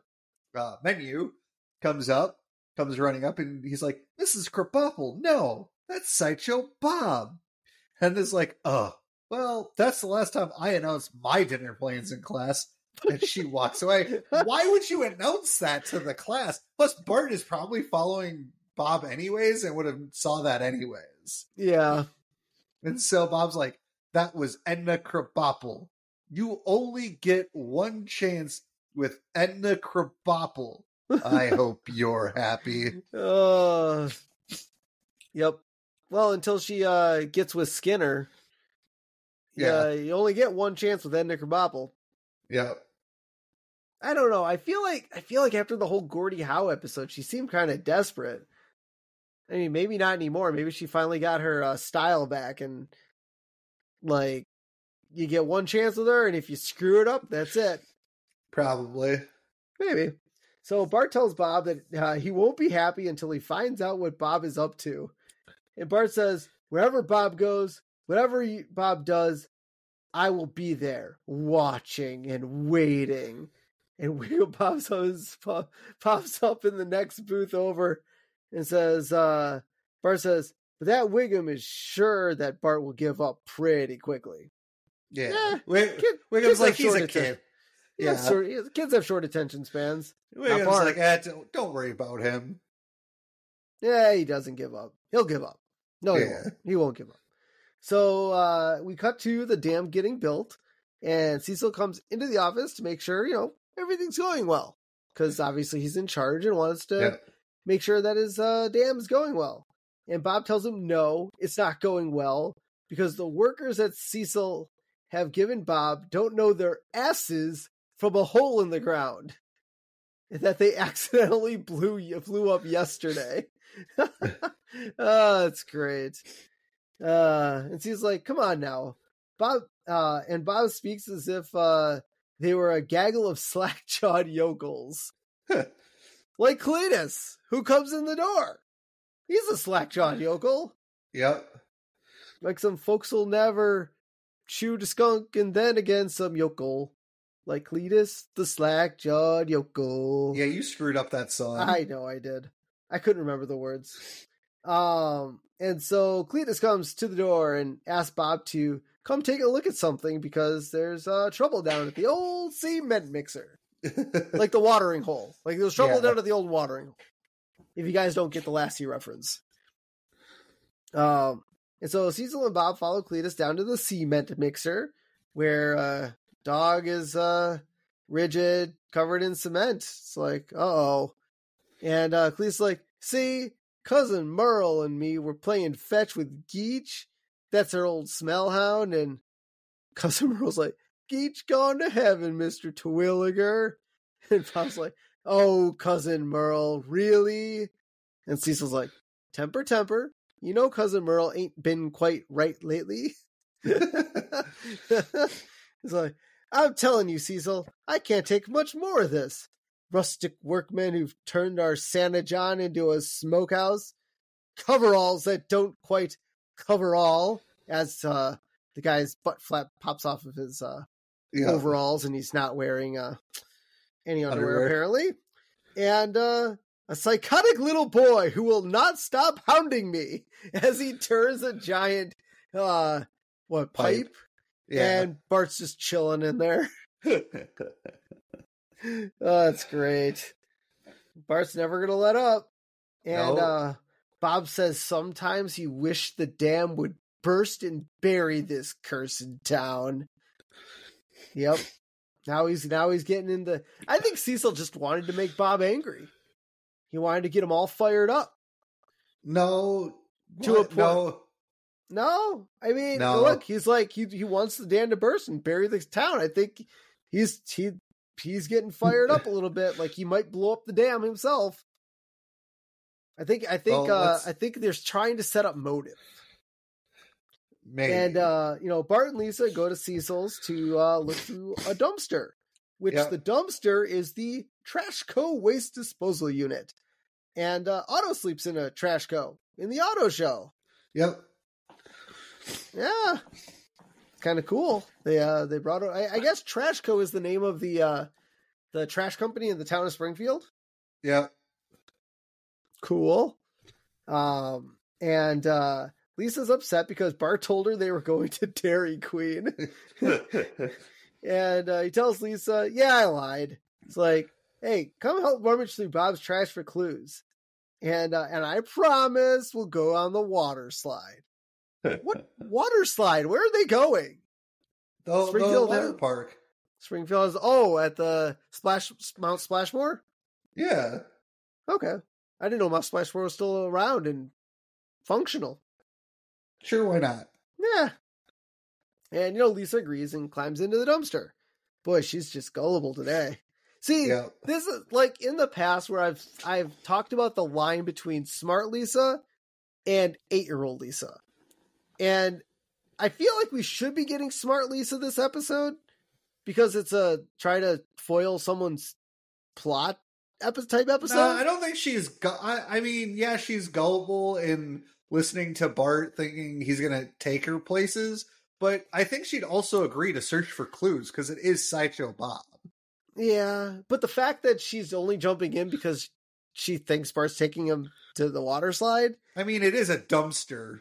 uh, menu, comes up, comes running up, and he's like, This is Krabappel. No, that's Sideshow Bob. And is like, Oh, well, that's the last time I announced my dinner plans in class. And she walks away. Why would you announce that to the class? Plus, Bart is probably following Bob anyways and would have saw that yeah. And so Bob's like, that was Edna Krabappel. You only get one chance with Edna Krabappel. I hope you're happy. Uh, yep. Well, until she uh gets with Skinner. Yeah. Yeah, you only get one chance with Edna Krabappel. Yeah. I don't know. I feel like I feel like after the whole Gordie Howe episode, she seemed kind of desperate. I mean, maybe not anymore. Maybe she finally got her uh, style back, and like you get one chance with her, and if you screw it up, that's it. Probably. Maybe. So Bart tells Bob that uh, he won't be happy until he finds out what Bob is up to. And Bart says, wherever Bob goes, whatever Bob does, I will be there, watching and waiting. And Wiggum pops up, pops up in the next booth over and says, uh, Bart says, but that Wiggum is sure that Bart will give up pretty quickly. Yeah. Yeah, Wig- kid- Wiggum's like, he's short a kid. Yeah, Yeah. sort kids have short attention spans. Wiggum's like, eh, don't, don't worry about him. Yeah, he doesn't give up. He'll give up. No, he won't. He won't give up. So uh, we cut to the dam getting built, and Cecil comes into the office to make sure you know everything's going well, because obviously he's in charge and wants to Yeah. Make sure that his uh, dam is going well. And Bob tells him no, it's not going well because the workers at Cecil have given Bob don't know their asses from a hole in the ground that they accidentally blew flew up yesterday. oh, that's great. Uh, and she's like, "Come on now, Bob." Uh, and Bob speaks as if uh, they were a gaggle of slack-jawed yokels, like Cletus, who comes in the door. He's a slack-jawed yokel. Yep. Like some folks'll never shoot a skunk, and then again some yokel, like Cletus, the slack-jawed yokel. Yeah, you screwed up that song. I know I did. I couldn't remember the words. Um, and so Cletus comes to the door and asks Bob to come take a look at something because there's uh, trouble down at the old cement mixer, like the watering hole. Like there's trouble Yeah. down at the old watering hole. If you guys don't get the last Lassie reference. Um, and so Cecil and Bob follow Cletus down to the cement mixer, where uh, dog is uh rigid, covered in cement. It's like, uh oh. And uh Cletus like, see, cousin Merle and me were playing fetch with Geech. That's our old smell hound, and cousin Merle's like, Geech gone to heaven, Mister Terwilliger. And Bob's like, Oh, cousin Merle, really? And Cecil's like, Temper, temper. You know, cousin Merle ain't been quite right lately. He's like, I'm telling you, Cecil, I can't take much more of this. Rustic workmen who've turned our Santa John into a smokehouse. Coveralls that don't quite cover all, as uh, the guy's butt flap pops off of his uh, yeah. overalls and he's not wearing uh, any underwear, Underwear. apparently. And uh, a psychotic little boy who will not stop hounding me as he turns a giant uh what Pipe. pipe, Yeah. and Bart's just chilling in there. oh, that's great. Bart's never gonna let up. And No. uh Bob says sometimes he wished the dam would burst and bury this cursed town. Yep. Now he's now he's getting into I think Cecil just wanted to make Bob angry. He wanted to get him all fired up. no. To a what? point. No. No, I mean, No. look, he's like he he wants the dam to burst and bury the town. I think he's he he's getting fired up a little bit, like he might blow up the dam himself. I think I think Well, uh, I think they're trying to set up motive. Maybe. And uh, you know, Bart and Lisa go to Cecil's to uh, look through a dumpster, which Yep. the dumpster is the Trash Co. waste disposal unit. And uh, Otto sleeps in a Trash Co. in the Otto Show. yep. Yeah, kind of cool. They uh, they brought. I, I guess Trash Co. is the name of the uh, the trash company in the town of Springfield. Yeah. Cool. Um, and uh, Lisa's upset because Bart told her they were going to Dairy Queen. And uh, he tells Lisa, "Yeah, I lied." It's like, "Hey, come help rummage through Bob's trash for clues." And uh, and I promise we'll go on the water slide. What water slide? Where are they going? the, the Springfield water has- park. Springfield is oh at the Splash Mount Splashmore. Yeah. Okay, I didn't know Mount Splashmore was still around and functional. Sure, why not? Yeah. And you know, Lisa agrees and climbs into the dumpster. Boy, she's just gullible today. See, Yeah. this is like in the past where I've I've talked about the line between smart Lisa and eight year old Lisa. And I feel like we should be getting smart Lisa this episode because it's a try to foil someone's plot epi- type episode. No, I don't think she's. Gu- I, I mean, yeah, she's gullible in listening to Bart, thinking he's gonna take her places. But I think she'd also agree to search for clues because it is Sideshow Bob. Yeah, but the fact that she's only jumping in because she thinks Bart's taking him to the water slide. I mean, it is a dumpster.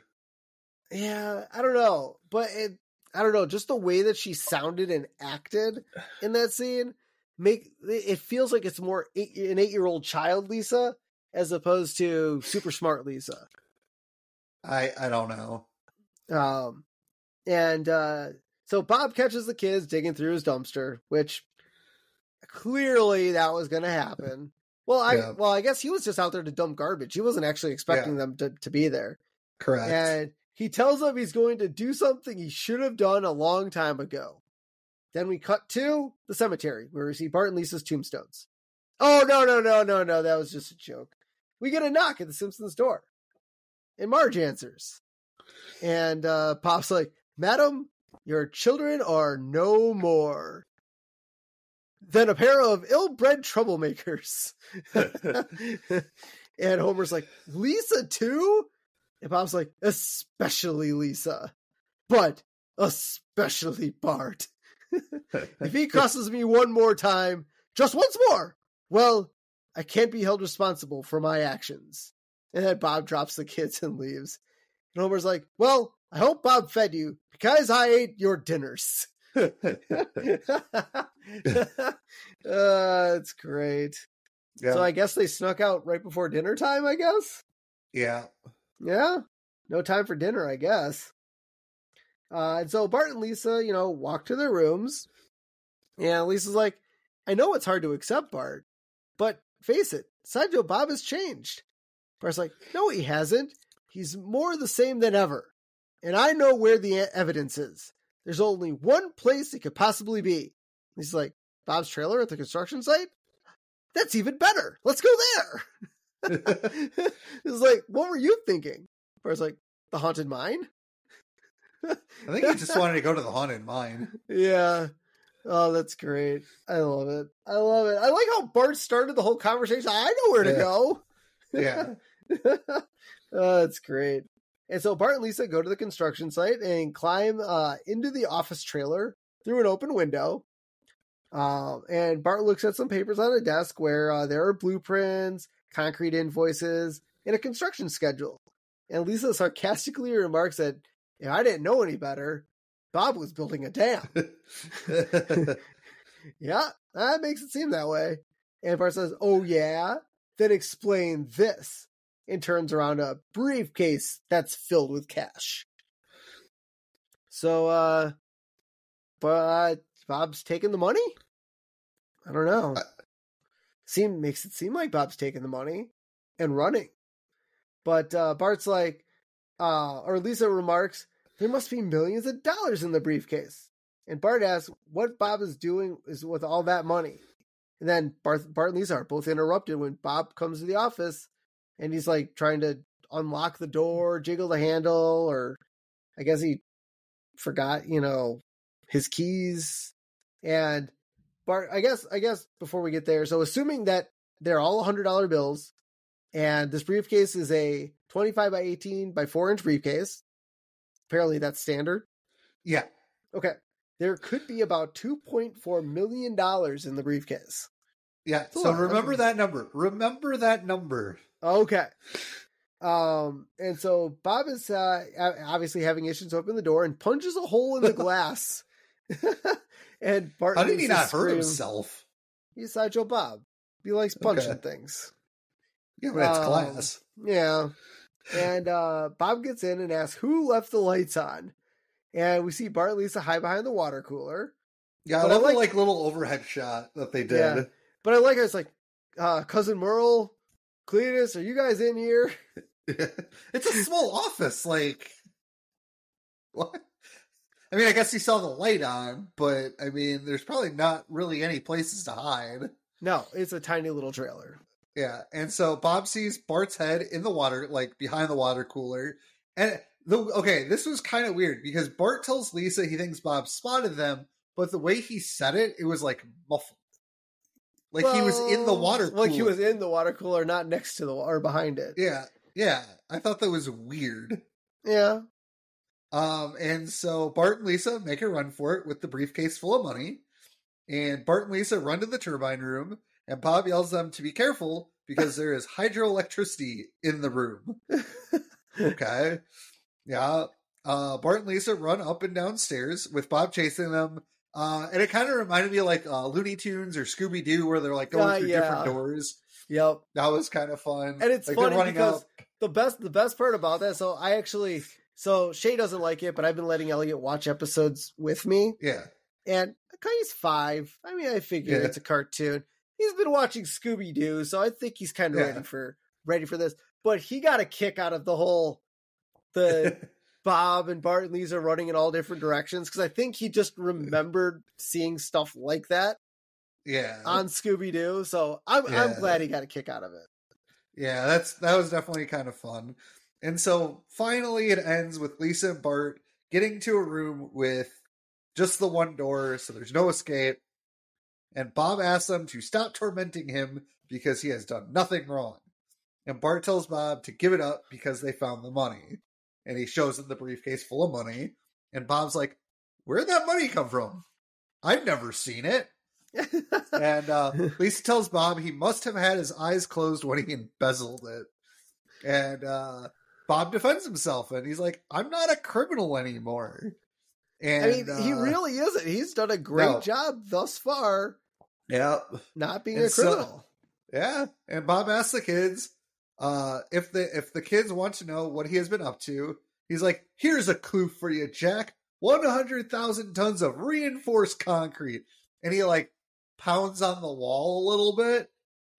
Yeah, I don't know, but it, I don't know, just the way that she sounded and acted in that scene make it feels like it's more eight, an eight year old child Lisa as opposed to super smart Lisa. I I don't know. Um, and uh, so Bob catches the kids digging through his dumpster, which clearly that was going to happen. Well, I Yeah. well, I guess he was just out there to dump garbage. He wasn't actually expecting them to, to be there. Correct. And he tells them he's going to do something he should have done a long time ago. Then we cut to the cemetery where we see Bart and Lisa's tombstones. Oh no no no no no! That was just a joke. We get a knock at the Simpsons' door, and Marge answers, and uh, Bob's like, "Madam, your children are no more than a pair of ill-bred troublemakers." and Homer's like, "Lisa too?" And Bob's like, especially Lisa, but especially Bart. if he crosses me one more time, just once more, well, I can't be held responsible for my actions. And then Bob drops the kids and leaves. And Homer's like, well, I hope Bob fed you because I ate your dinners. uh, it's great. yeah. So I guess they snuck out right before dinner time, I guess. yeah. Yeah. No time for dinner, I guess. Uh, and so Bart and Lisa, you know, walk to their rooms. And Lisa's like, I know it's hard to accept, Bart, but face it, Sideshow Bob has changed. Bart's like, no, he hasn't. He's more the same than ever. And I know where the evidence is. There's only one place it could possibly be. He's like, Bob's trailer at the construction site? That's even better. Let's go there. it's like, what were you thinking? Bart's like, the haunted mine? I think he just wanted to go to the haunted mine. Yeah. Oh, that's great. I love it. I love it. I like how Bart started the whole conversation. I know where to Yeah. go. Yeah. oh, that's great. And so Bart and Lisa go to the construction site and climb uh, into the office trailer through an open window. Um, and Bart looks at some papers on a desk where uh, there are blueprints, concrete invoices, and a construction schedule. And Lisa sarcastically remarks that if I didn't know any better, Bob was building a dam. Yeah, that makes it seem that way. And Bart says, Oh, yeah? Then explain this. And turns around a briefcase that's filled with cash. So, uh, but Bob's taking the money? I don't know. Uh, Seem makes it seem like Bob's taking the money and running. But uh, Bart's like, uh, or Lisa remarks, there must be millions of dollars in the briefcase. And Bart asks what Bob is doing is with all that money. And then Bart, Bart and Lisa are both interrupted when Bob comes to the office and he's like trying to unlock the door, jiggle the handle, or I guess he forgot, you know, his keys. And Bart, I guess, I guess before we get there, so assuming that they're all hundred dollar bills, and this briefcase is a twenty five by eighteen by four inch briefcase. Apparently, that's standard. Yeah. Okay, there could be about two point four million dollars in the briefcase. Yeah. So remember that number. Remember that number. Okay. Um, and so Bob is uh, obviously having issues open the door and punches a hole in the glass. and Bart How did he not hurt himself? He's Sideshow Bob. He likes punching things. Yeah, but it's Um, glass. Yeah. And uh, Bob gets in and asks who left the lights on. And we see Bart and Lisa hide behind the water cooler. Yeah, I but I love like- the like little overhead shot that they did. Yeah. But I like how it's like, uh, cousin Merle, Cletus, are you guys in here? it's a small office. Like, what? I mean, I guess he saw the light on, but I mean, there's probably not really any places to hide. No, it's a tiny little trailer. Yeah, and so Bob sees Bart's head in the water, like behind the water cooler, and the okay, this was kind of weird because Bart tells Lisa he thinks Bob spotted them, but the way he said it, it was like muffled, like he was in the water. Cooler. Like he was in the water cooler, not next to the or behind it. Yeah, yeah, I thought that was weird. Yeah. Um, and so Bart and Lisa make a run for it with the briefcase full of money. And Bart and Lisa run to the turbine room, and Bob yells them to be careful because there is hydroelectricity in the room. okay. Yeah. Uh, Bart and Lisa run up and down stairs with Bob chasing them. Uh, and it kind of reminded me of like uh, Looney Tunes or Scooby Doo, where they're like going Uh, through yeah. different doors. Yep. That was kind of fun. And it's like, funny because the best the best part about that, so I actually so Shay doesn't like it, but I've been letting Elliot watch episodes with me. Yeah. And he's five. I mean, I figure Yeah. it's a cartoon. He's been watching Scooby Doo, so I think he's kind of Yeah. ready for ready for this. But he got a kick out of the whole the Bob and Bart and Lisa running in all different directions because I think he just remembered seeing stuff like that yeah. on Scooby Doo. So I'm I'm glad he got a kick out of it. Yeah, that's that was definitely kind of fun. And so finally it ends with Lisa and Bart getting to a room with just the one door, so there's no escape. And Bob asks them to stop tormenting him because he has done nothing wrong. And Bart tells Bob to give it up because they found the money. And he shows them the briefcase full of money. And Bob's like, Where'd that money come from? I've never seen it. And uh, Lisa tells Bob he must have had his eyes closed when he embezzled it. And uh, Bob defends himself and he's like, I'm not a criminal anymore. And I mean, he uh, really isn't. He's done a great no. job thus far, Yeah. not being And a so- criminal. Yeah. And Bob asks the kids uh, if the if the kids want to know what he has been up to. He's like, here's a clue for you, Jack. 100,000 tons of reinforced concrete. And he like pounds on the wall a little bit,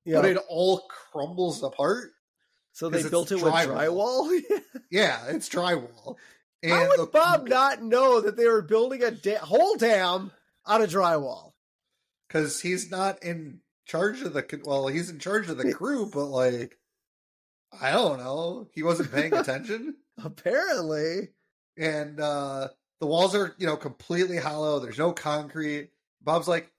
yeah. but it all crumbles apart. So they built it with drywall. drywall. Yeah, it's drywall. And How would the- Bob not know that they were building a da- whole dam out of drywall? because he's not in charge of the well, he's in charge of the crew, but like I don't know, he wasn't paying attention. Apparently, and uh the walls are you know completely hollow. There's no concrete. Bob's like,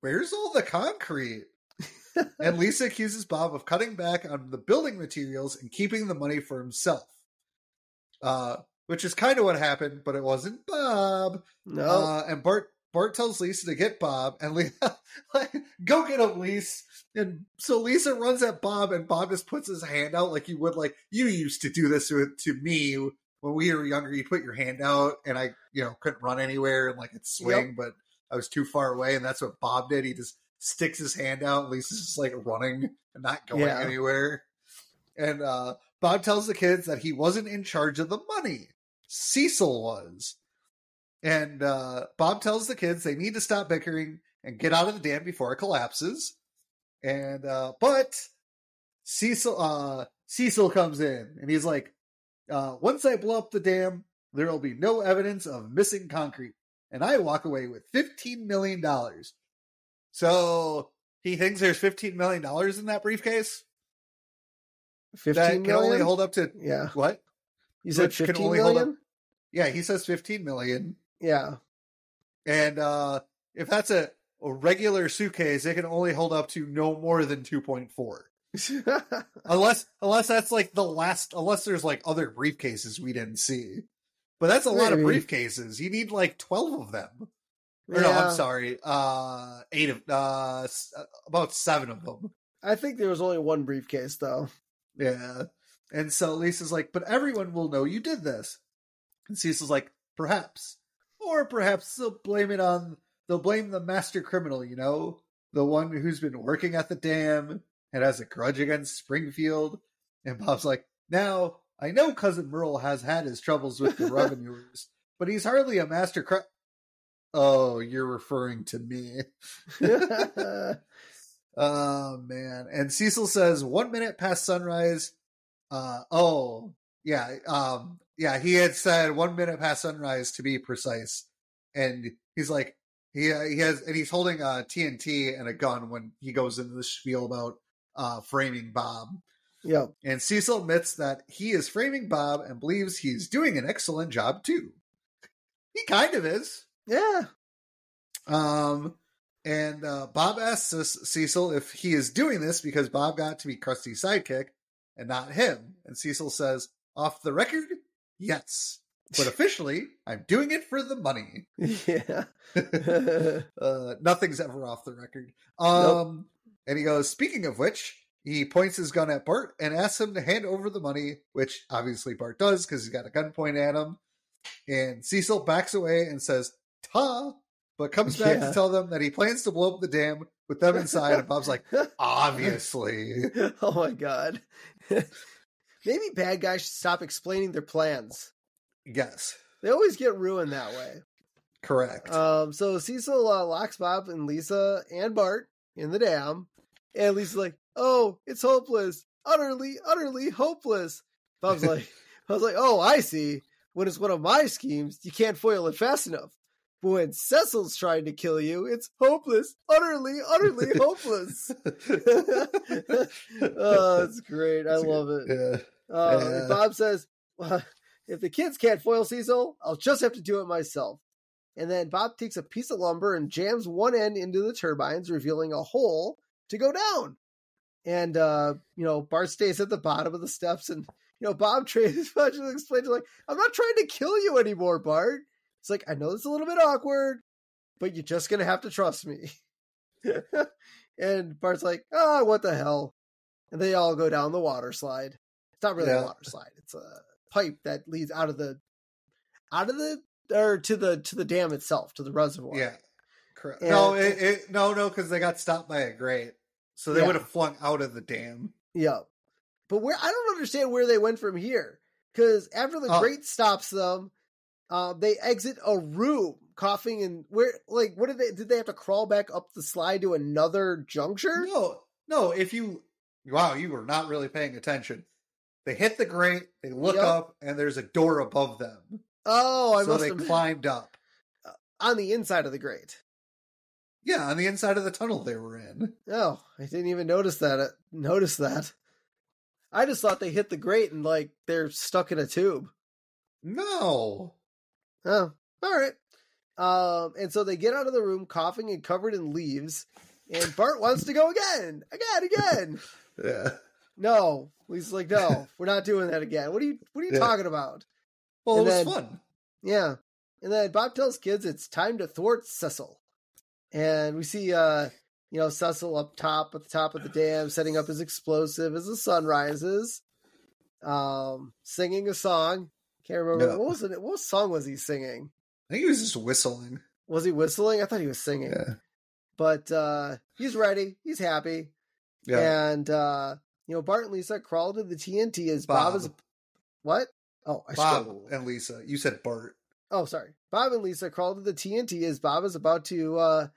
"Where's all the concrete?" and Lisa accuses Bob of cutting back on the building materials and keeping the money for himself. Uh, which is kind of what happened, but it wasn't Bob. no. Uh, and Bart Bart tells Lisa to get Bob, and Lisa like, go get him, Lisa. And so Lisa runs at Bob, and Bob just puts his hand out like you would, like you used to do this to, to me when we were younger. You put your hand out, and I, you know, couldn't run anywhere, and like it swing, but I was too far away, and that's what Bob did. He just sticks his hand out. Lisa's just like running and not going Yeah. anywhere. And uh, Bob tells the kids that he wasn't in charge of the money. Cecil was. And uh, Bob tells the kids they need to stop bickering and get out of the dam before it collapses. And uh, but Cecil uh, Cecil comes in and he's like, uh, "Once I blow up the dam, there will be no evidence of missing concrete, and I walk away with fifteen million dollars." So he thinks there's fifteen million dollars in that briefcase. that 15 can only hold up to Yeah. what? You said Which can 15 only hold million? up- Yeah, he says 15 million. Yeah. And uh if that's a, a regular suitcase, it can only hold up to no more than 2.4. Unless unless that's like the last unless there's like other briefcases we didn't see. But that's a lot of briefcases. You need like 12 of them. Or no, I'm sorry. Uh 8 of uh about 7 of them. I think there was only one briefcase though. Yeah. And so Lisa's like, but everyone will know you did this. And Cecil's like, perhaps. Or perhaps they'll blame it on, they'll blame the master criminal, you know? The one who's been working at the dam and has a grudge against Springfield. And Bob's like, now, I know Cousin Merle has had his troubles with the revenuers, but he's hardly a master cri- Oh, you're referring to me. Oh man. And Cecil says one minute past sunrise. Uh oh yeah. Um yeah, he had said one minute past sunrise to be precise. And he's like he he has and he's holding a TNT and a gun when he goes into the spiel about uh framing Bob. Yeah, And Cecil admits that he is framing Bob and believes he's doing an excellent job too. He kind of is. Yeah. Um, and uh, Bob asks us, Cecil if he is doing this because Bob got to be Krusty's sidekick and not him. And Cecil says, off the record, yes. But officially, I'm doing it for the money. Yeah. uh, nothing's ever off the record. Um, And he goes, speaking of which, he points his gun at Bart and asks him to hand over the money, which obviously Bart does because he's got a gun pointed at him. And Cecil backs away and says, ta, but comes back Yeah. to tell them that he plans to blow up the dam with them inside. And Bob's like, obviously. oh my god. Maybe bad guys should stop explaining their plans. Yes, They always get ruined that way. correct. Um, so Cecil uh, locks Bob and Lisa and Bart in the dam, and Lisa's like, "Oh, it's hopeless, utterly, utterly hopeless." Bob's like, "I was like, oh, I see. When it's one of my schemes, you can't foil it fast enough. But when Cecil's trying to kill you, it's hopeless, utterly, utterly hopeless." oh, it's great. I That's love it. yeah. Uh. Bob says, well, if the kids can't foil Cecil, I'll just have to do it myself. And then Bob takes a piece of lumber and jams one end into the turbines, revealing a hole to go down. And, uh, you know, Bart stays at the bottom of the steps. And, you know, Bob tries to explain to like, I'm not trying to kill you anymore, Bart. It's like, I know it's a little bit awkward, but you're just going to have to trust me. and Bart's like, oh, what the hell? And they all go down the water slide. It's not really Yeah. a water slide. It's a pipe that leads out of the out of the or to the to the dam itself, to the reservoir. Yeah, correct. And- no, it, it, no, no, because they got stopped by a grate, so they Yeah. would have flung out of the dam. Yeah. But where I don't understand where they went from here. Because after the Oh. grate stops them, uh, they exit a room coughing and where like what did they did they have to crawl back up the slide to another juncture? No, no. If you, wow, you were not really paying attention. They hit the grate, they look Yep. up, and there's a door above them. Oh, I so must they have climbed up. on the inside of the grate. Yeah, on the inside of the tunnel they were in. Oh, I didn't even notice that. uh, Notice that. I just thought they hit the grate and like they're stuck in a tube. No. Oh, all right. Um, and so they get out of the room coughing and covered in leaves, and Bart wants to go again, again, again. Yeah. No, Lisa's like, no, we're not doing that again. What are you, what are you Yeah. talking about? Well, And it was then- fun. Yeah. And then Bob tells kids it's time to thwart Cecil. And we see uh you know Cecil up top at the top of the dam setting up his explosive as the sun rises. Um singing a song. Can't remember Yeah. what was it what song was he singing? I think he was just whistling. Was he whistling? I thought he was singing. Yeah. But uh he's ready, he's happy. Yeah. And uh you know Bart and Lisa crawl to the TNT as Bob, Bob. is what? Oh, I Bob and Lisa. You said Bart. Oh, sorry. Bob and Lisa crawl to the TNT as Bob is about to uh,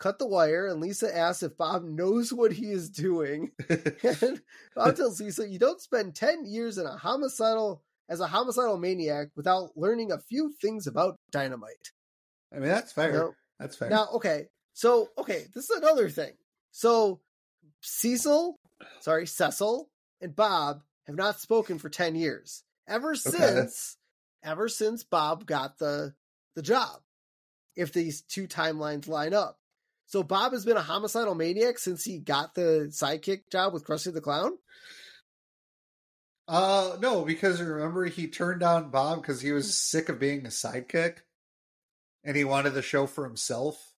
cut the wire, and Lisa asks if Bob knows what he is doing. And Bob tells Lisa, "You don't spend ten years in a homicidal as a homicidal maniac without learning a few things about dynamite." I mean, that's fair. Now- That's fair. Now, okay, so okay, this is another thing. So Cecil, sorry, Cecil and Bob have not spoken for 10 years. Ever since ever since Bob got the the job. If these two timelines line up. So Bob has been a homicidal maniac since he got the sidekick job with Krusty the Clown? Uh, no, because remember he turned down Bob because he was sick of being a sidekick, and he wanted the show for himself.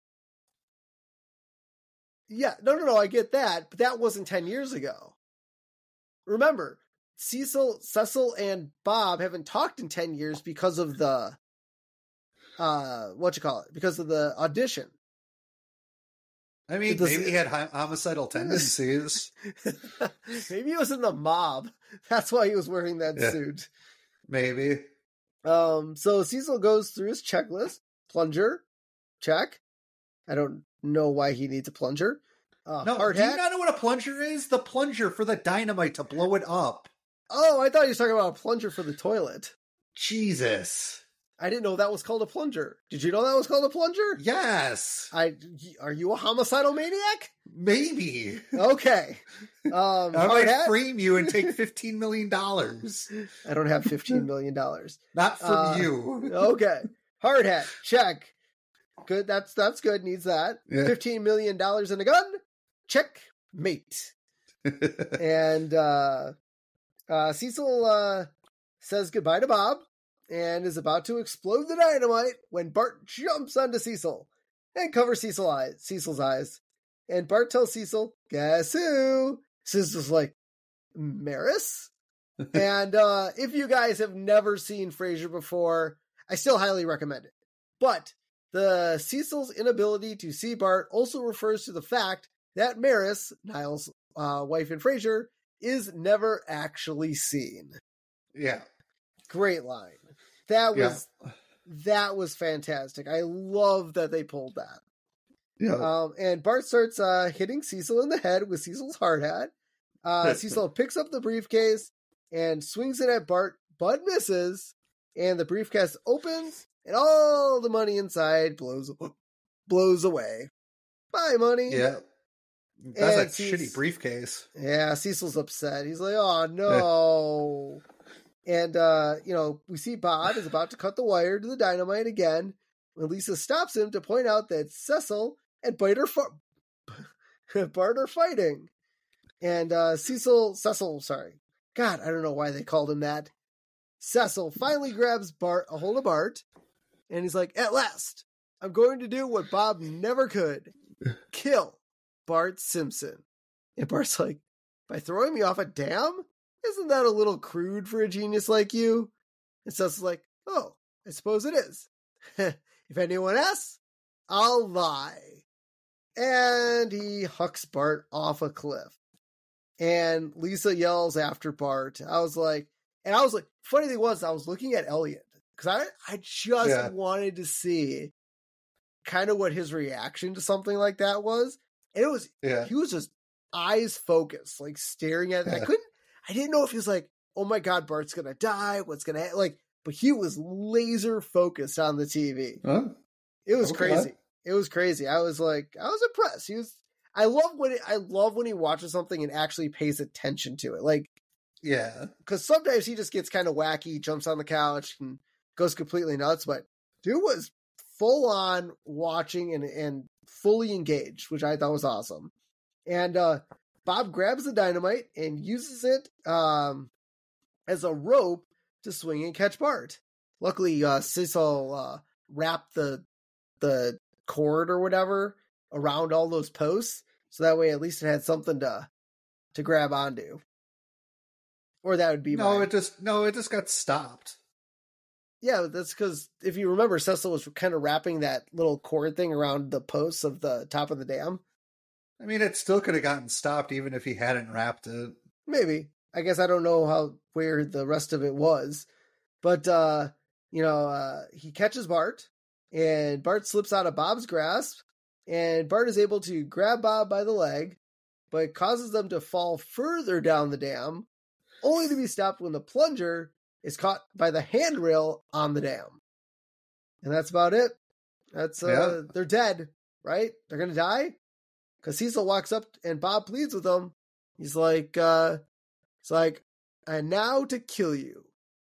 Yeah, no, no, no, I get that, but that wasn't 10 years ago. Remember, Cecil, Cecil, and Bob haven't talked in 10 years because of the, uh, what you call it, because of the audition. I mean, maybe he had homicidal tendencies. Maybe he was in the mob. That's why he was wearing that Yeah. suit. maybe. Um, so Cecil goes through his checklist. Plunger, check. I don't know why he needs a plunger. Uh, No, hard do you hat. not know what a plunger is? The plunger for the dynamite to blow it up. Oh, I thought he was talking about a plunger for the toilet. Jesus. I didn't know that was called a plunger. Did you know that was called a plunger? Yes. I are you a homicidal maniac? Maybe. Okay. Um, I might hat. frame you and take fifteen million dollars. I don't have fifteen million dollars. Not from Uh, you. Okay. Hard hat. Check. Good. That's that's good. Needs that. Yeah. Fifteen million dollars in a gun. Check. Mate. and uh, uh, Cecil uh, says goodbye to Bob and is about to explode the dynamite when Bart jumps onto Cecil and covers Cecil eyes, Cecil's eyes. And Bart tells Cecil, "Guess who?" Cecil's like, "Maris." and uh, if you guys have never seen Frasier before, I still highly recommend it. But the Cecil's inability to see Bart also refers to the fact that Maris, Niles' uh, wife in Frasier, is never actually seen. yeah. Great line. That Yeah. was that was fantastic. I love that they pulled that. Yeah. Um, and Bart starts uh, hitting Cecil in the head with Cecil's hard hat. Uh, Cecil picks up the briefcase and swings it at Bart, but misses. And the briefcase opens, and all the money inside blows blows away. Bye, money. yeah. That's And a she's- shitty briefcase. Yeah, Cecil's upset. He's like, "Oh no!" and uh, you know, we see Bob is about to cut the wire to the dynamite again when Lisa stops him to point out that Cecil and Bart are, Bart are fighting, and uh, Cecil, Cecil, sorry, God, I don't know why they called him that. Cecil finally grabs Bart a hold of Bart, and he's like, "At last, I'm going to do what Bob never could: kill Bart Simpson." And Bart's like, by throwing me off a dam? Isn't that a little crude for a genius like you? And Cecil's like, oh, I suppose it is. if anyone asks, I'll lie. And he hucks Bart off a cliff. And Lisa yells after Bart. I was like, and I was like, funny thing was, I was looking at Elliot because I, I just Yeah. wanted to see kind of what his reaction to something like that was. And it was Yeah. he was just eyes focused, like staring at. I couldn't. I didn't know if he was like, "Oh my god, Bart's gonna die. What's gonna ha-? like?" But he was laser focused on the TV. Huh? It was Okay. crazy. It was crazy. I was like, I was impressed. He was. I love when it, I love when he watches something and actually pays attention to it. Like Yeah. because sometimes he just gets kind of wacky, jumps on the couch and goes completely nuts. But dude was full on watching and and fully engaged, which I thought was awesome. And uh Bob grabs the dynamite and uses it um as a rope to swing and catch Bart. Luckily, uh Cecil uh wrapped the the cord or whatever around all those posts, so that way at least it had something to to grab onto. Or that would be No, my it just no, it just got stopped. Yeah, that's because if you remember, Cecil was kind of wrapping that little cord thing around the posts of the top of the dam. I mean, it still could have gotten stopped even if he hadn't wrapped it. Maybe. I guess I don't know how where the rest of it was. But uh, you know, uh he catches Bart and Bart slips out of Bob's grasp and Bart is able to grab Bob by the leg, but causes them to fall further down the dam, only to be stopped when the plunger is caught by the handrail on the dam. And that's about it. That's uh Yeah. they're dead, right? They're gonna die? Cause Cecil walks up and Bob pleads with him. He's like, uh, it's like, and now to kill you.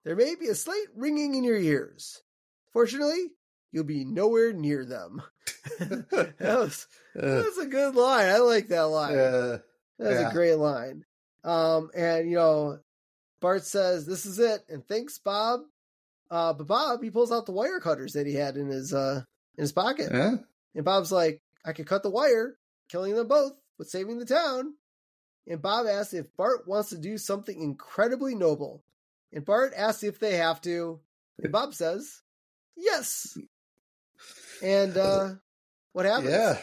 There may be a slight ringing in your ears. Fortunately, you'll be nowhere near them. that, was, that Uh, was a good line. I like that line. uh, That's Yeah. a great line. Um, and you know, Bart says, "This is it," and thanks, Bob. Uh, but Bob he pulls out the wire cutters that he had in his uh in his pocket, yeah. and Bob's like, "I could cut the wire, killing them both, but saving the town." And Bob asks if Bart wants to do something incredibly noble, and Bart asks if they have to, and Bob says, "Yes." And uh, what happens? Yeah.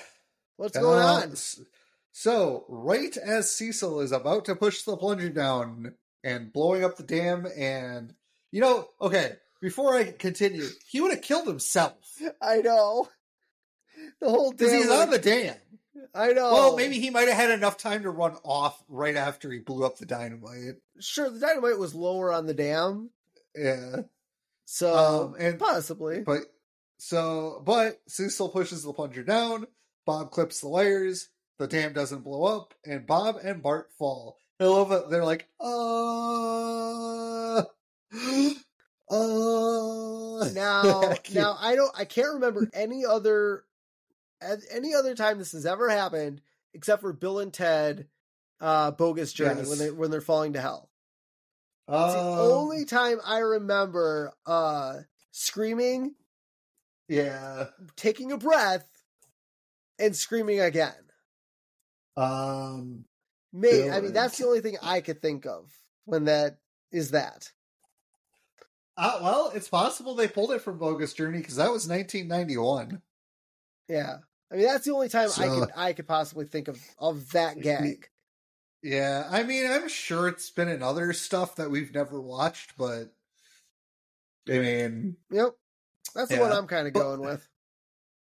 What's going Uh, on? So, right as Cecil is about to push the plunger down and blowing up the dam, and you know, okay, before I continue, he would have killed himself I know. The whole because damn he's on the dam. I know. Well, maybe he might have had enough time to run off right after he blew up the dynamite. sure the dynamite was lower on the dam, Yeah, so um, and possibly. But so, but Cecil pushes the plunger down. Bob clips the wires. The dam doesn't blow up, and Bob and Bart fall. I love it. They're like, uh, uh. now, I now I don't. I can't remember any other any other time this has ever happened except for Bill and Ted, uh, bogus journey Yes. when they when they're falling to hell. It's the Um, only time I remember uh screaming, yeah. taking a breath, and screaming again. Um. May I mean that's the only thing I could think of when that is that. Uh, well, it's possible they pulled it from Bogus Journey because that was 1991. Yeah. I mean that's the only time I could I could possibly think of of that gag. Yeah, I mean, I'm sure it's been in other stuff that we've never watched, but I mean, Yep. That's the one I'm kind of going with.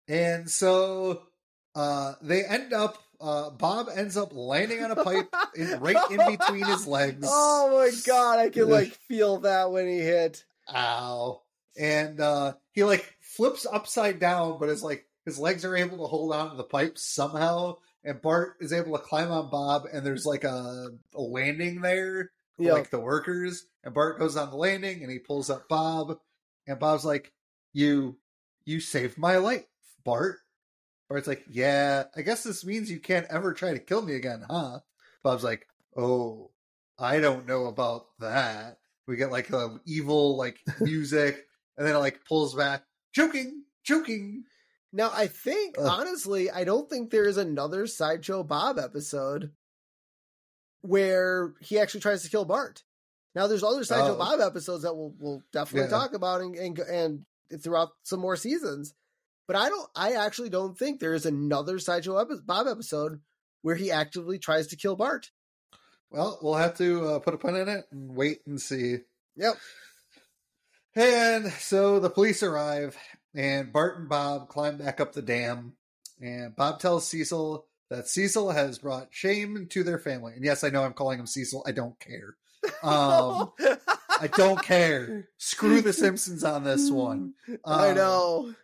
and so uh they end up uh Bob ends up landing on a pipe in, right in between his legs. Oh my god, I can like feel that when he hit. Ow. And uh he like flips upside down, but his like his legs are able to hold on to the pipe somehow. And Bart is able to climb on Bob, and there's like a, a landing there for Yeah. like the workers. And Bart goes on the landing and he pulls up Bob, and Bob's like, "You, you saved my life, Bart." Bart's like, "Yeah, I guess this means you can't ever try to kill me again, huh?" Bob's like, "Oh, I don't know about that." We get like a evil like music, and then it like pulls back, joking, joking. Now I think Ugh. honestly, I don't think there is another sideshow Bob episode where he actually tries to kill Bart. Now there's other sideshow Oh. Bob episodes that we'll we'll definitely Yeah. talk about and, and and throughout some more seasons. But I don't. I actually don't think there is another sideshow epi- Bob episode where he actively tries to kill Bart. Well, we'll have to uh, put a pin in it and wait and see. Yep. And so the police arrive, and Bart and Bob climb back up the dam. And Bob tells Cecil that Cecil has brought shame to their family. And yes, I know I'm calling him Cecil. I don't care. Um, I don't care. Screw the Simpsons on this one. I Um, know.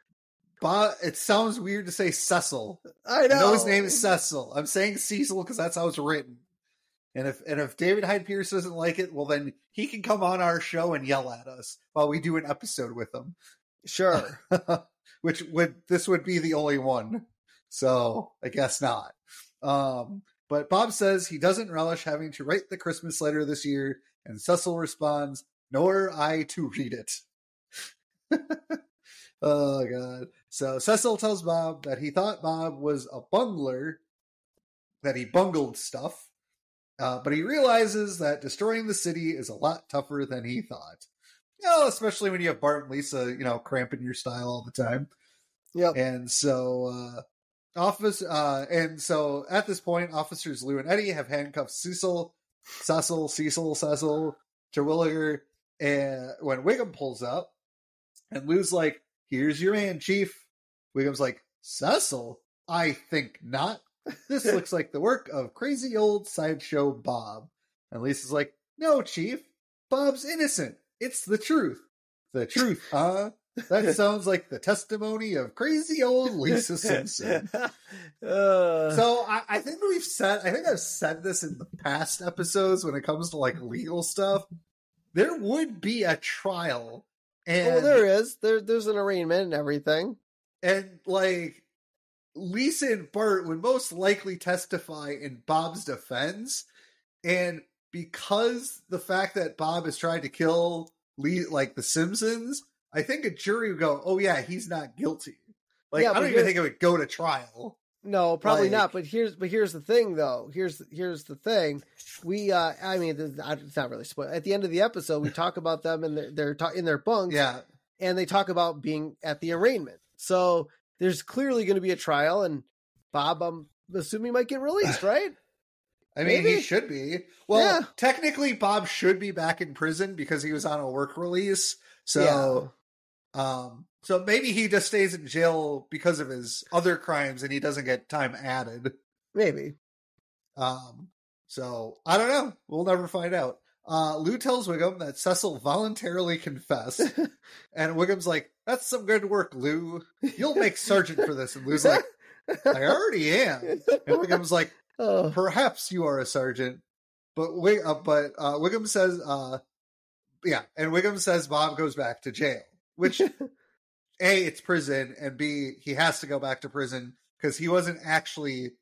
Bob, it sounds weird to say Cecil. I I know. know his name is Cecil. I'm saying Cecil because that's how it's written. And if and if David Hyde Pierce doesn't like it, well then he can come on our show and yell at us while we do an episode with him. Sure. Which would this would be the only one. So I guess not. Um but Bob says he doesn't relish having to write the Christmas letter this year, and Cecil responds, Nor I to read it. oh god. So Cecil tells Bob that he thought Bob was a bungler, that he bungled stuff, uh, but he realizes that destroying the city is a lot tougher than he thought. You know, especially when you have Bart and Lisa, you know, cramping your style all the time. Yep. And so, uh, office, uh, and so at this point, officers Lou and Eddie have handcuffed Cecil, Cecil, Cecil, Cecil, Terwilliger, and when Wiggum pulls up, and Lou's like, "Here's your man, Chief." Wiggum's like, "Cecil, I think not. This looks like the work of crazy old sideshow Bob." And Lisa's like, "No, Chief, Bob's innocent. It's the truth. The truth, huh? That sounds like the testimony of crazy old Lisa Simpson. uh, So I, I think we've said I think I've said this in the past episodes when it comes to like legal stuff. There would be a trial and oh, there is. There, there's an arraignment and everything. And like Lisa and Bart would most likely testify in Bob's defense. And because the fact that Bob is trying to kill Lee like the Simpsons, I think a jury would go, Oh yeah, he's not guilty. Like Yeah, I don't even think it would go to trial. No, probably Like- not. But here's but here's the thing, though. Here's here's the thing. We, uh I mean, this- it's not really spoil. At the end of the episode, we talk about them and they're, they're ta- in their bunks, Yeah. and they talk about being at the arraignment. So there's clearly going to be a trial, and Bob, I'm assuming, might get released, right? I mean, Maybe. he should be. Well, Yeah. technically, Bob should be back in prison because he was on a work release. So, um, so maybe he just stays in jail because of his other crimes and he doesn't get time added. maybe. Um, so I don't know. We'll never find out. Uh, Lou tells Wiggum that Cecil voluntarily confessed, and Wiggum's like, "That's some good work, Lou. You'll make sergeant for this." And Lou's like, "I already am." And Wiggum's like, oh, perhaps you are a sergeant but Wig, uh, but uh, Wiggum says, uh, yeah, and Wiggum says Bob goes back to jail, which a it's prison, and b he has to go back to prison because he wasn't actually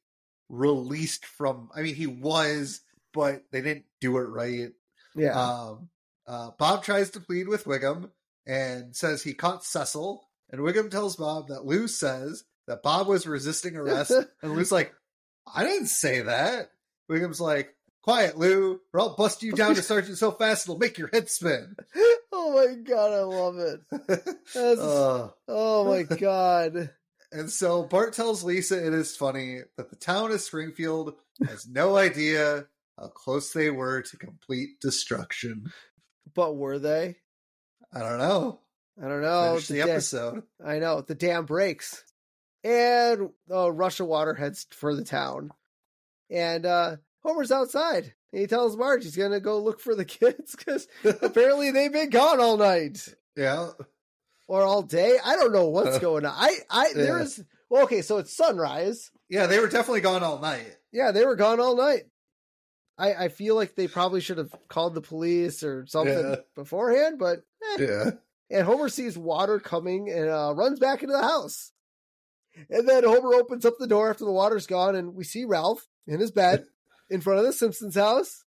released from. I mean, he was, but they didn't do it right. yeah. Um, uh, Bob tries to plead with Wiggum and says he caught Cecil, and Wiggum tells Bob that Lou says that Bob was resisting arrest, and Lou's like, I didn't say that. Wiggum's like, Quiet, Lou, or I'll bust you down to sergeant so fast it'll make your head spin. oh my god, I love it. Uh, oh my god. and so Bart tells Lisa it is funny that the town of Springfield has no idea how close they were to complete destruction. But were they? I don't know. I don't know. Finish the da- episode. I know. The dam breaks. And uh, Russia Water heads for the town. And uh, Homer's outside. And he tells Marge he's going to go look for the kids because apparently they've been gone all night Yeah. or all day. I don't know what's going on. I, I, there Yeah. is, well, okay, so it's sunrise. Yeah, they were definitely gone all night. Yeah, they were gone all night. I, I feel like they probably should have called the police or something Yeah. beforehand, but. Yeah. and Homer sees water coming and uh, runs back into the house. And then Homer opens up the door after the water's gone, and we see Ralph in his bed in front of the Simpsons house,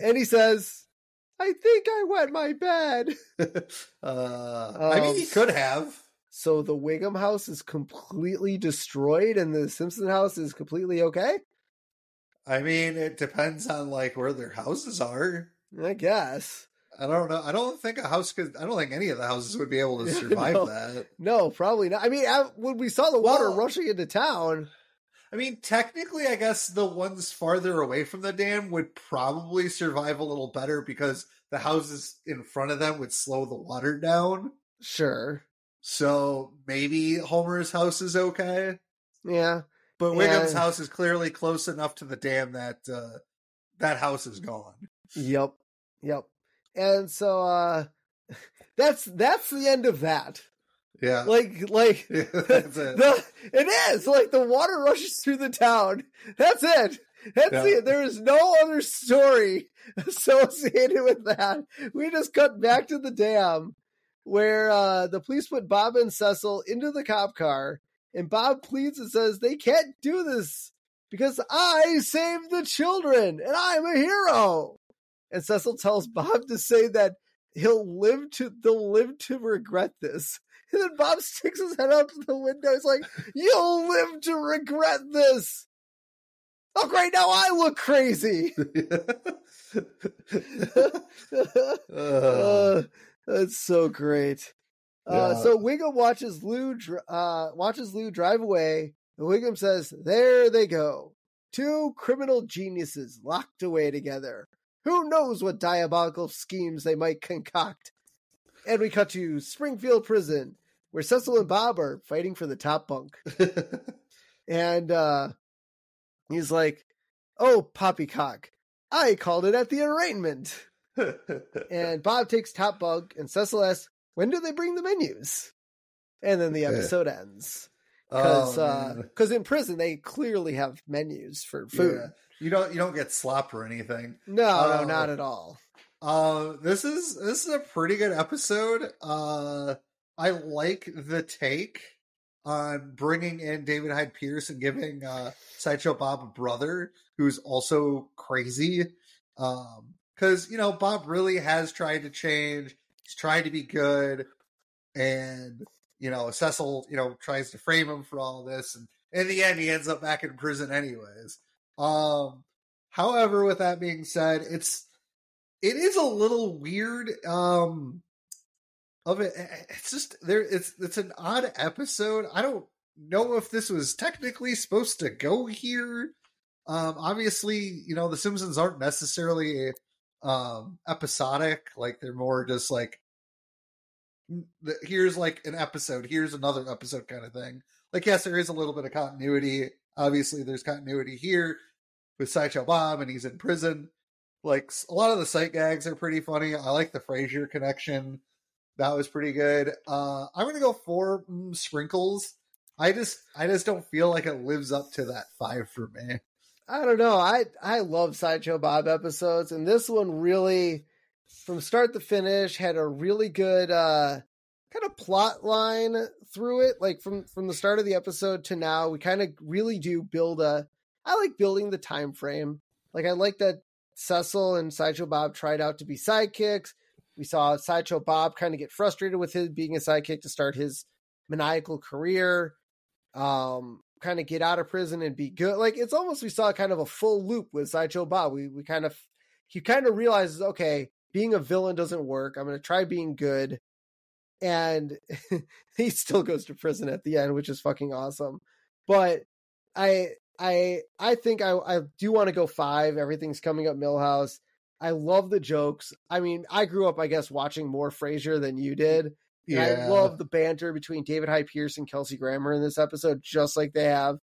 and he says, "I think I wet my bed." uh, I mean, Um, he could have. So the Wiggum house is completely destroyed, and the Simpson house is completely okay. I mean, it depends on like where their houses are. I guess. I don't know. I don't think a house could. I don't think any of the houses would be able to survive No. that. No, probably not. I mean, I- when we saw the water Well- rushing into town, I mean, technically, I guess the ones farther away from the dam would probably survive a little better because the houses in front of them would slow the water down. sure, So maybe Homer's house is okay. yeah, But Wiggum's Yeah. house is clearly close enough to the dam that uh, that house is gone. Yep. Yep. And so uh that's that's the end of that. Yeah, Like like Yeah, that's it. the it is like the water rushes through the town. That's it. That's Yeah. it. There is no other story associated with that. We just cut back to the dam where uh the police put Bob and Cecil into the cop car and Bob pleads and says they can't do this because I saved the children and I'm a hero. And Cecil tells Bob to say that he'll live to they'll live to regret this. And then Bob sticks his head out the window. He's like, You'll live to regret this. Oh great, now I look crazy. Uh, that's so great. Uh, Yeah. so Wiggum watches Lou uh, watches Lou drive away, and Wiggum says, "There they go, two criminal geniuses locked away together. Who knows what diabolical schemes they might concoct?" And we cut to Springfield Prison, where Cecil and Bob are fighting for the top bunk, and uh, he's like, "Oh, poppycock, I called it at the arraignment." And Bob takes top bunk, and Cecil asks, "When do they bring the menus?" and then the episode ends because Oh, man. because in prison they clearly have menus for food. Yeah. You don't you don't get slop or anything. No, no, Oh. not at all. Uh, this is this is a pretty good episode. Uh, I like the take on bringing in David Hyde Pierce and giving uh, Sideshow Bob a brother who's also crazy. Um, because you know Bob really has tried to change. He's tried to be good, and you know Cecil, you know, tries to frame him for all this, and in the end, he ends up back in prison anyways. Um, however, with that being said, it's it is a little weird. Um, of it, it's just there. It's it's an odd episode. I don't know if this was technically supposed to go here. Um, obviously, you know the Simpsons aren't necessarily um episodic. Like they're more just like here's like an episode, here's another episode kind of thing. Like yes, there is a little bit of continuity. Obviously, there's continuity here with Sideshow Bob, and he's in prison. Like a lot of the sight gags are pretty funny. I like the Frasier connection. That was pretty good. Uh, I'm gonna go four mm, sprinkles. I just, I just don't feel like it lives up to that five for me. I don't know. I I love Sideshow Bob episodes, and this one really, from start to finish, had a really good uh, kind of plot line through it. Like from from the start of the episode to now, we kind of really do build a. I like building the time frame. Like I like that Cecil and Sideshow Bob tried out to be sidekicks. We saw Sideshow Bob kind of get frustrated with his being a sidekick to start his maniacal career. Um, kind of get out of prison and be good. Like it's almost we saw kind of a full loop with Sideshow Bob. We we kind of he kind of realizes, okay, being a villain doesn't work. I'm gonna try being good. And he still goes to prison at the end, which is fucking awesome. But I I I think I I do want to go five. Everything's coming up Milhouse. I love the jokes. I mean, I grew up, I guess, watching more Frasier than you did. And I love the banter between David Hyde Pierce and Kelsey Grammer in this episode, just like they have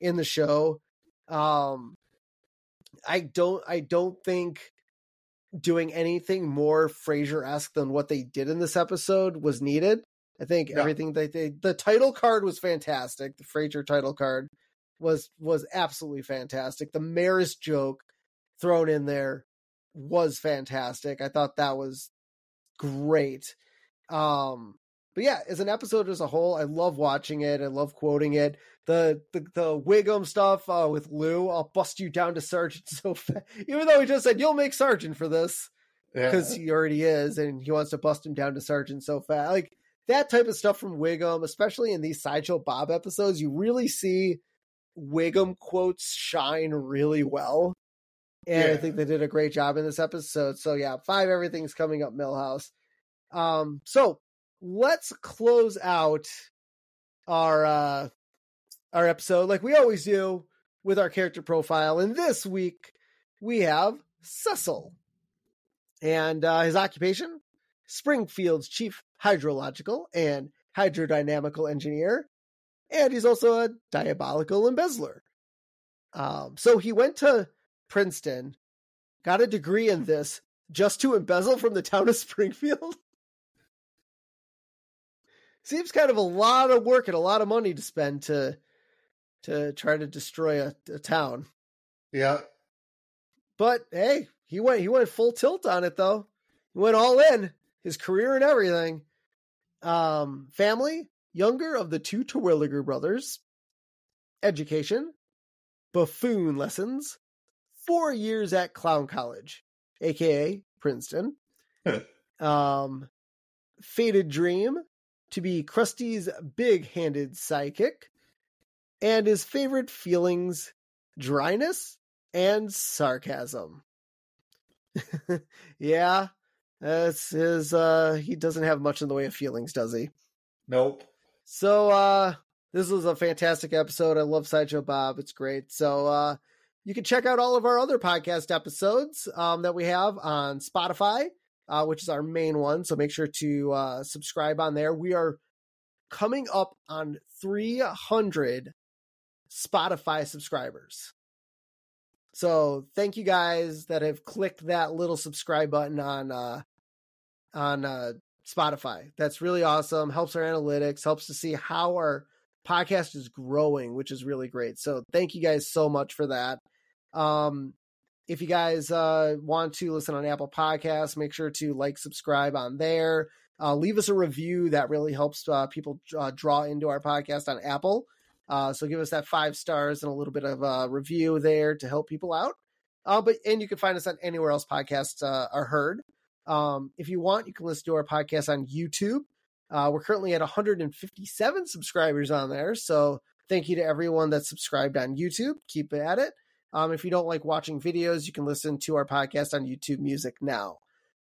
in the show. Um, I don't, I don't think doing anything more Frasier esque than what they did in this episode was needed. I think No. everything that they, the title card was fantastic. The Frasier title card was was absolutely fantastic. The Maris joke thrown in there was fantastic. I thought that was great. Um, but yeah, as an episode as a whole, I love watching it. I love quoting it. The the the Wiggum stuff uh, with Lou, I'll bust you down to sergeant so fast. Even though he just said you'll make sergeant for this because he already is, and he wants to bust him down to sergeant so fast. Like that type of stuff from Wiggum, especially in these sideshow Bob episodes, you really see Wiggum quotes shine really well. And I think they did a great job in this episode. So yeah, five everything's coming up Milhouse. Um, so let's close out our uh our episode like we always do with our character profile. And this week we have Cecil. And uh, his occupation, Springfield's chief hydrological and hydrodynamical engineer. And he's also a diabolical embezzler. Um, so he went to Princeton, got a degree in this just to embezzle from the town of Springfield. Seems kind of a lot of work and a lot of money to spend to to try to destroy a, a town. Yeah. But hey, he went he went full tilt on it though. He went all in, his career and everything. Um, family, younger of the two Terwilliger brothers. Education, buffoon lessons, four years at Clown College, aka Princeton. um, fated dream to be Krusty's big-handed sidekick, and his favorite feelings: dryness and sarcasm. yeah, that's his. Uh, he doesn't have much in the way of feelings, does he? Nope. So uh this was a fantastic episode. I love Sideshow Bob. It's great. So uh you can check out all of our other podcast episodes um that we have on Spotify, uh, which is our main one. So make sure to uh subscribe on there. We are coming up on 300 Spotify subscribers. So thank you guys that have clicked that little subscribe button on uh on uh Spotify. That's really awesome. Helps our analytics, helps to see how our podcast is growing, which is really great. So thank you guys so much for that. Um, if you guys uh, want to listen on Apple Podcasts, make sure to like, subscribe on there. Uh, leave us a review that really helps uh, people uh, draw into our podcast on Apple. Uh, so give us that five stars and a little bit of a review there to help people out. Uh, but and you can find us on anywhere else podcasts are heard. Um, if you want, you can listen to our podcast on YouTube. we're currently at 157 subscribers on there, so thank you to everyone that's subscribed on YouTube. Keep at it. Um, if you don't like watching videos, you can listen to our podcast on YouTube Music now.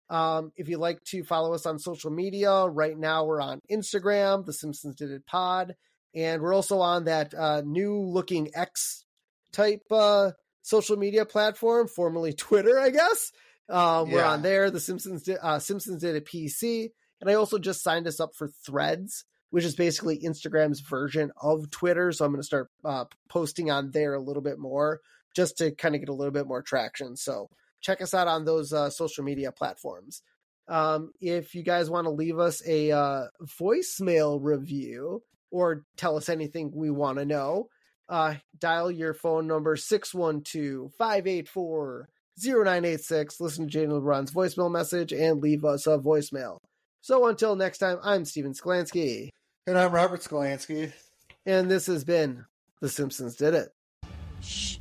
Um, if you'd like to follow us on social media, right now we're on Instagram, The Simpsons Did It Pod, and we're also on that uh, new looking X type uh, social media platform, formerly Twitter, I guess. Um, yeah. We're on there. The Simpsons did, uh, Simpsons did a PC, and I also just signed us up for Threads, which is basically Instagram's version of Twitter. So I'm going to start uh, posting on there a little bit more just to kind of get a little bit more traction. So check us out on those uh, social media platforms. Um, if you guys want to leave us a uh, voicemail review or tell us anything we want to know, uh, dial your phone number 612 584 0986. Listen to Jaden LeBron's voicemail message and leave us a voicemail. So until next time, I'm Steven Sklansky. And I'm Robert Sklansky. And this has been The Simpsons Did It. Shh.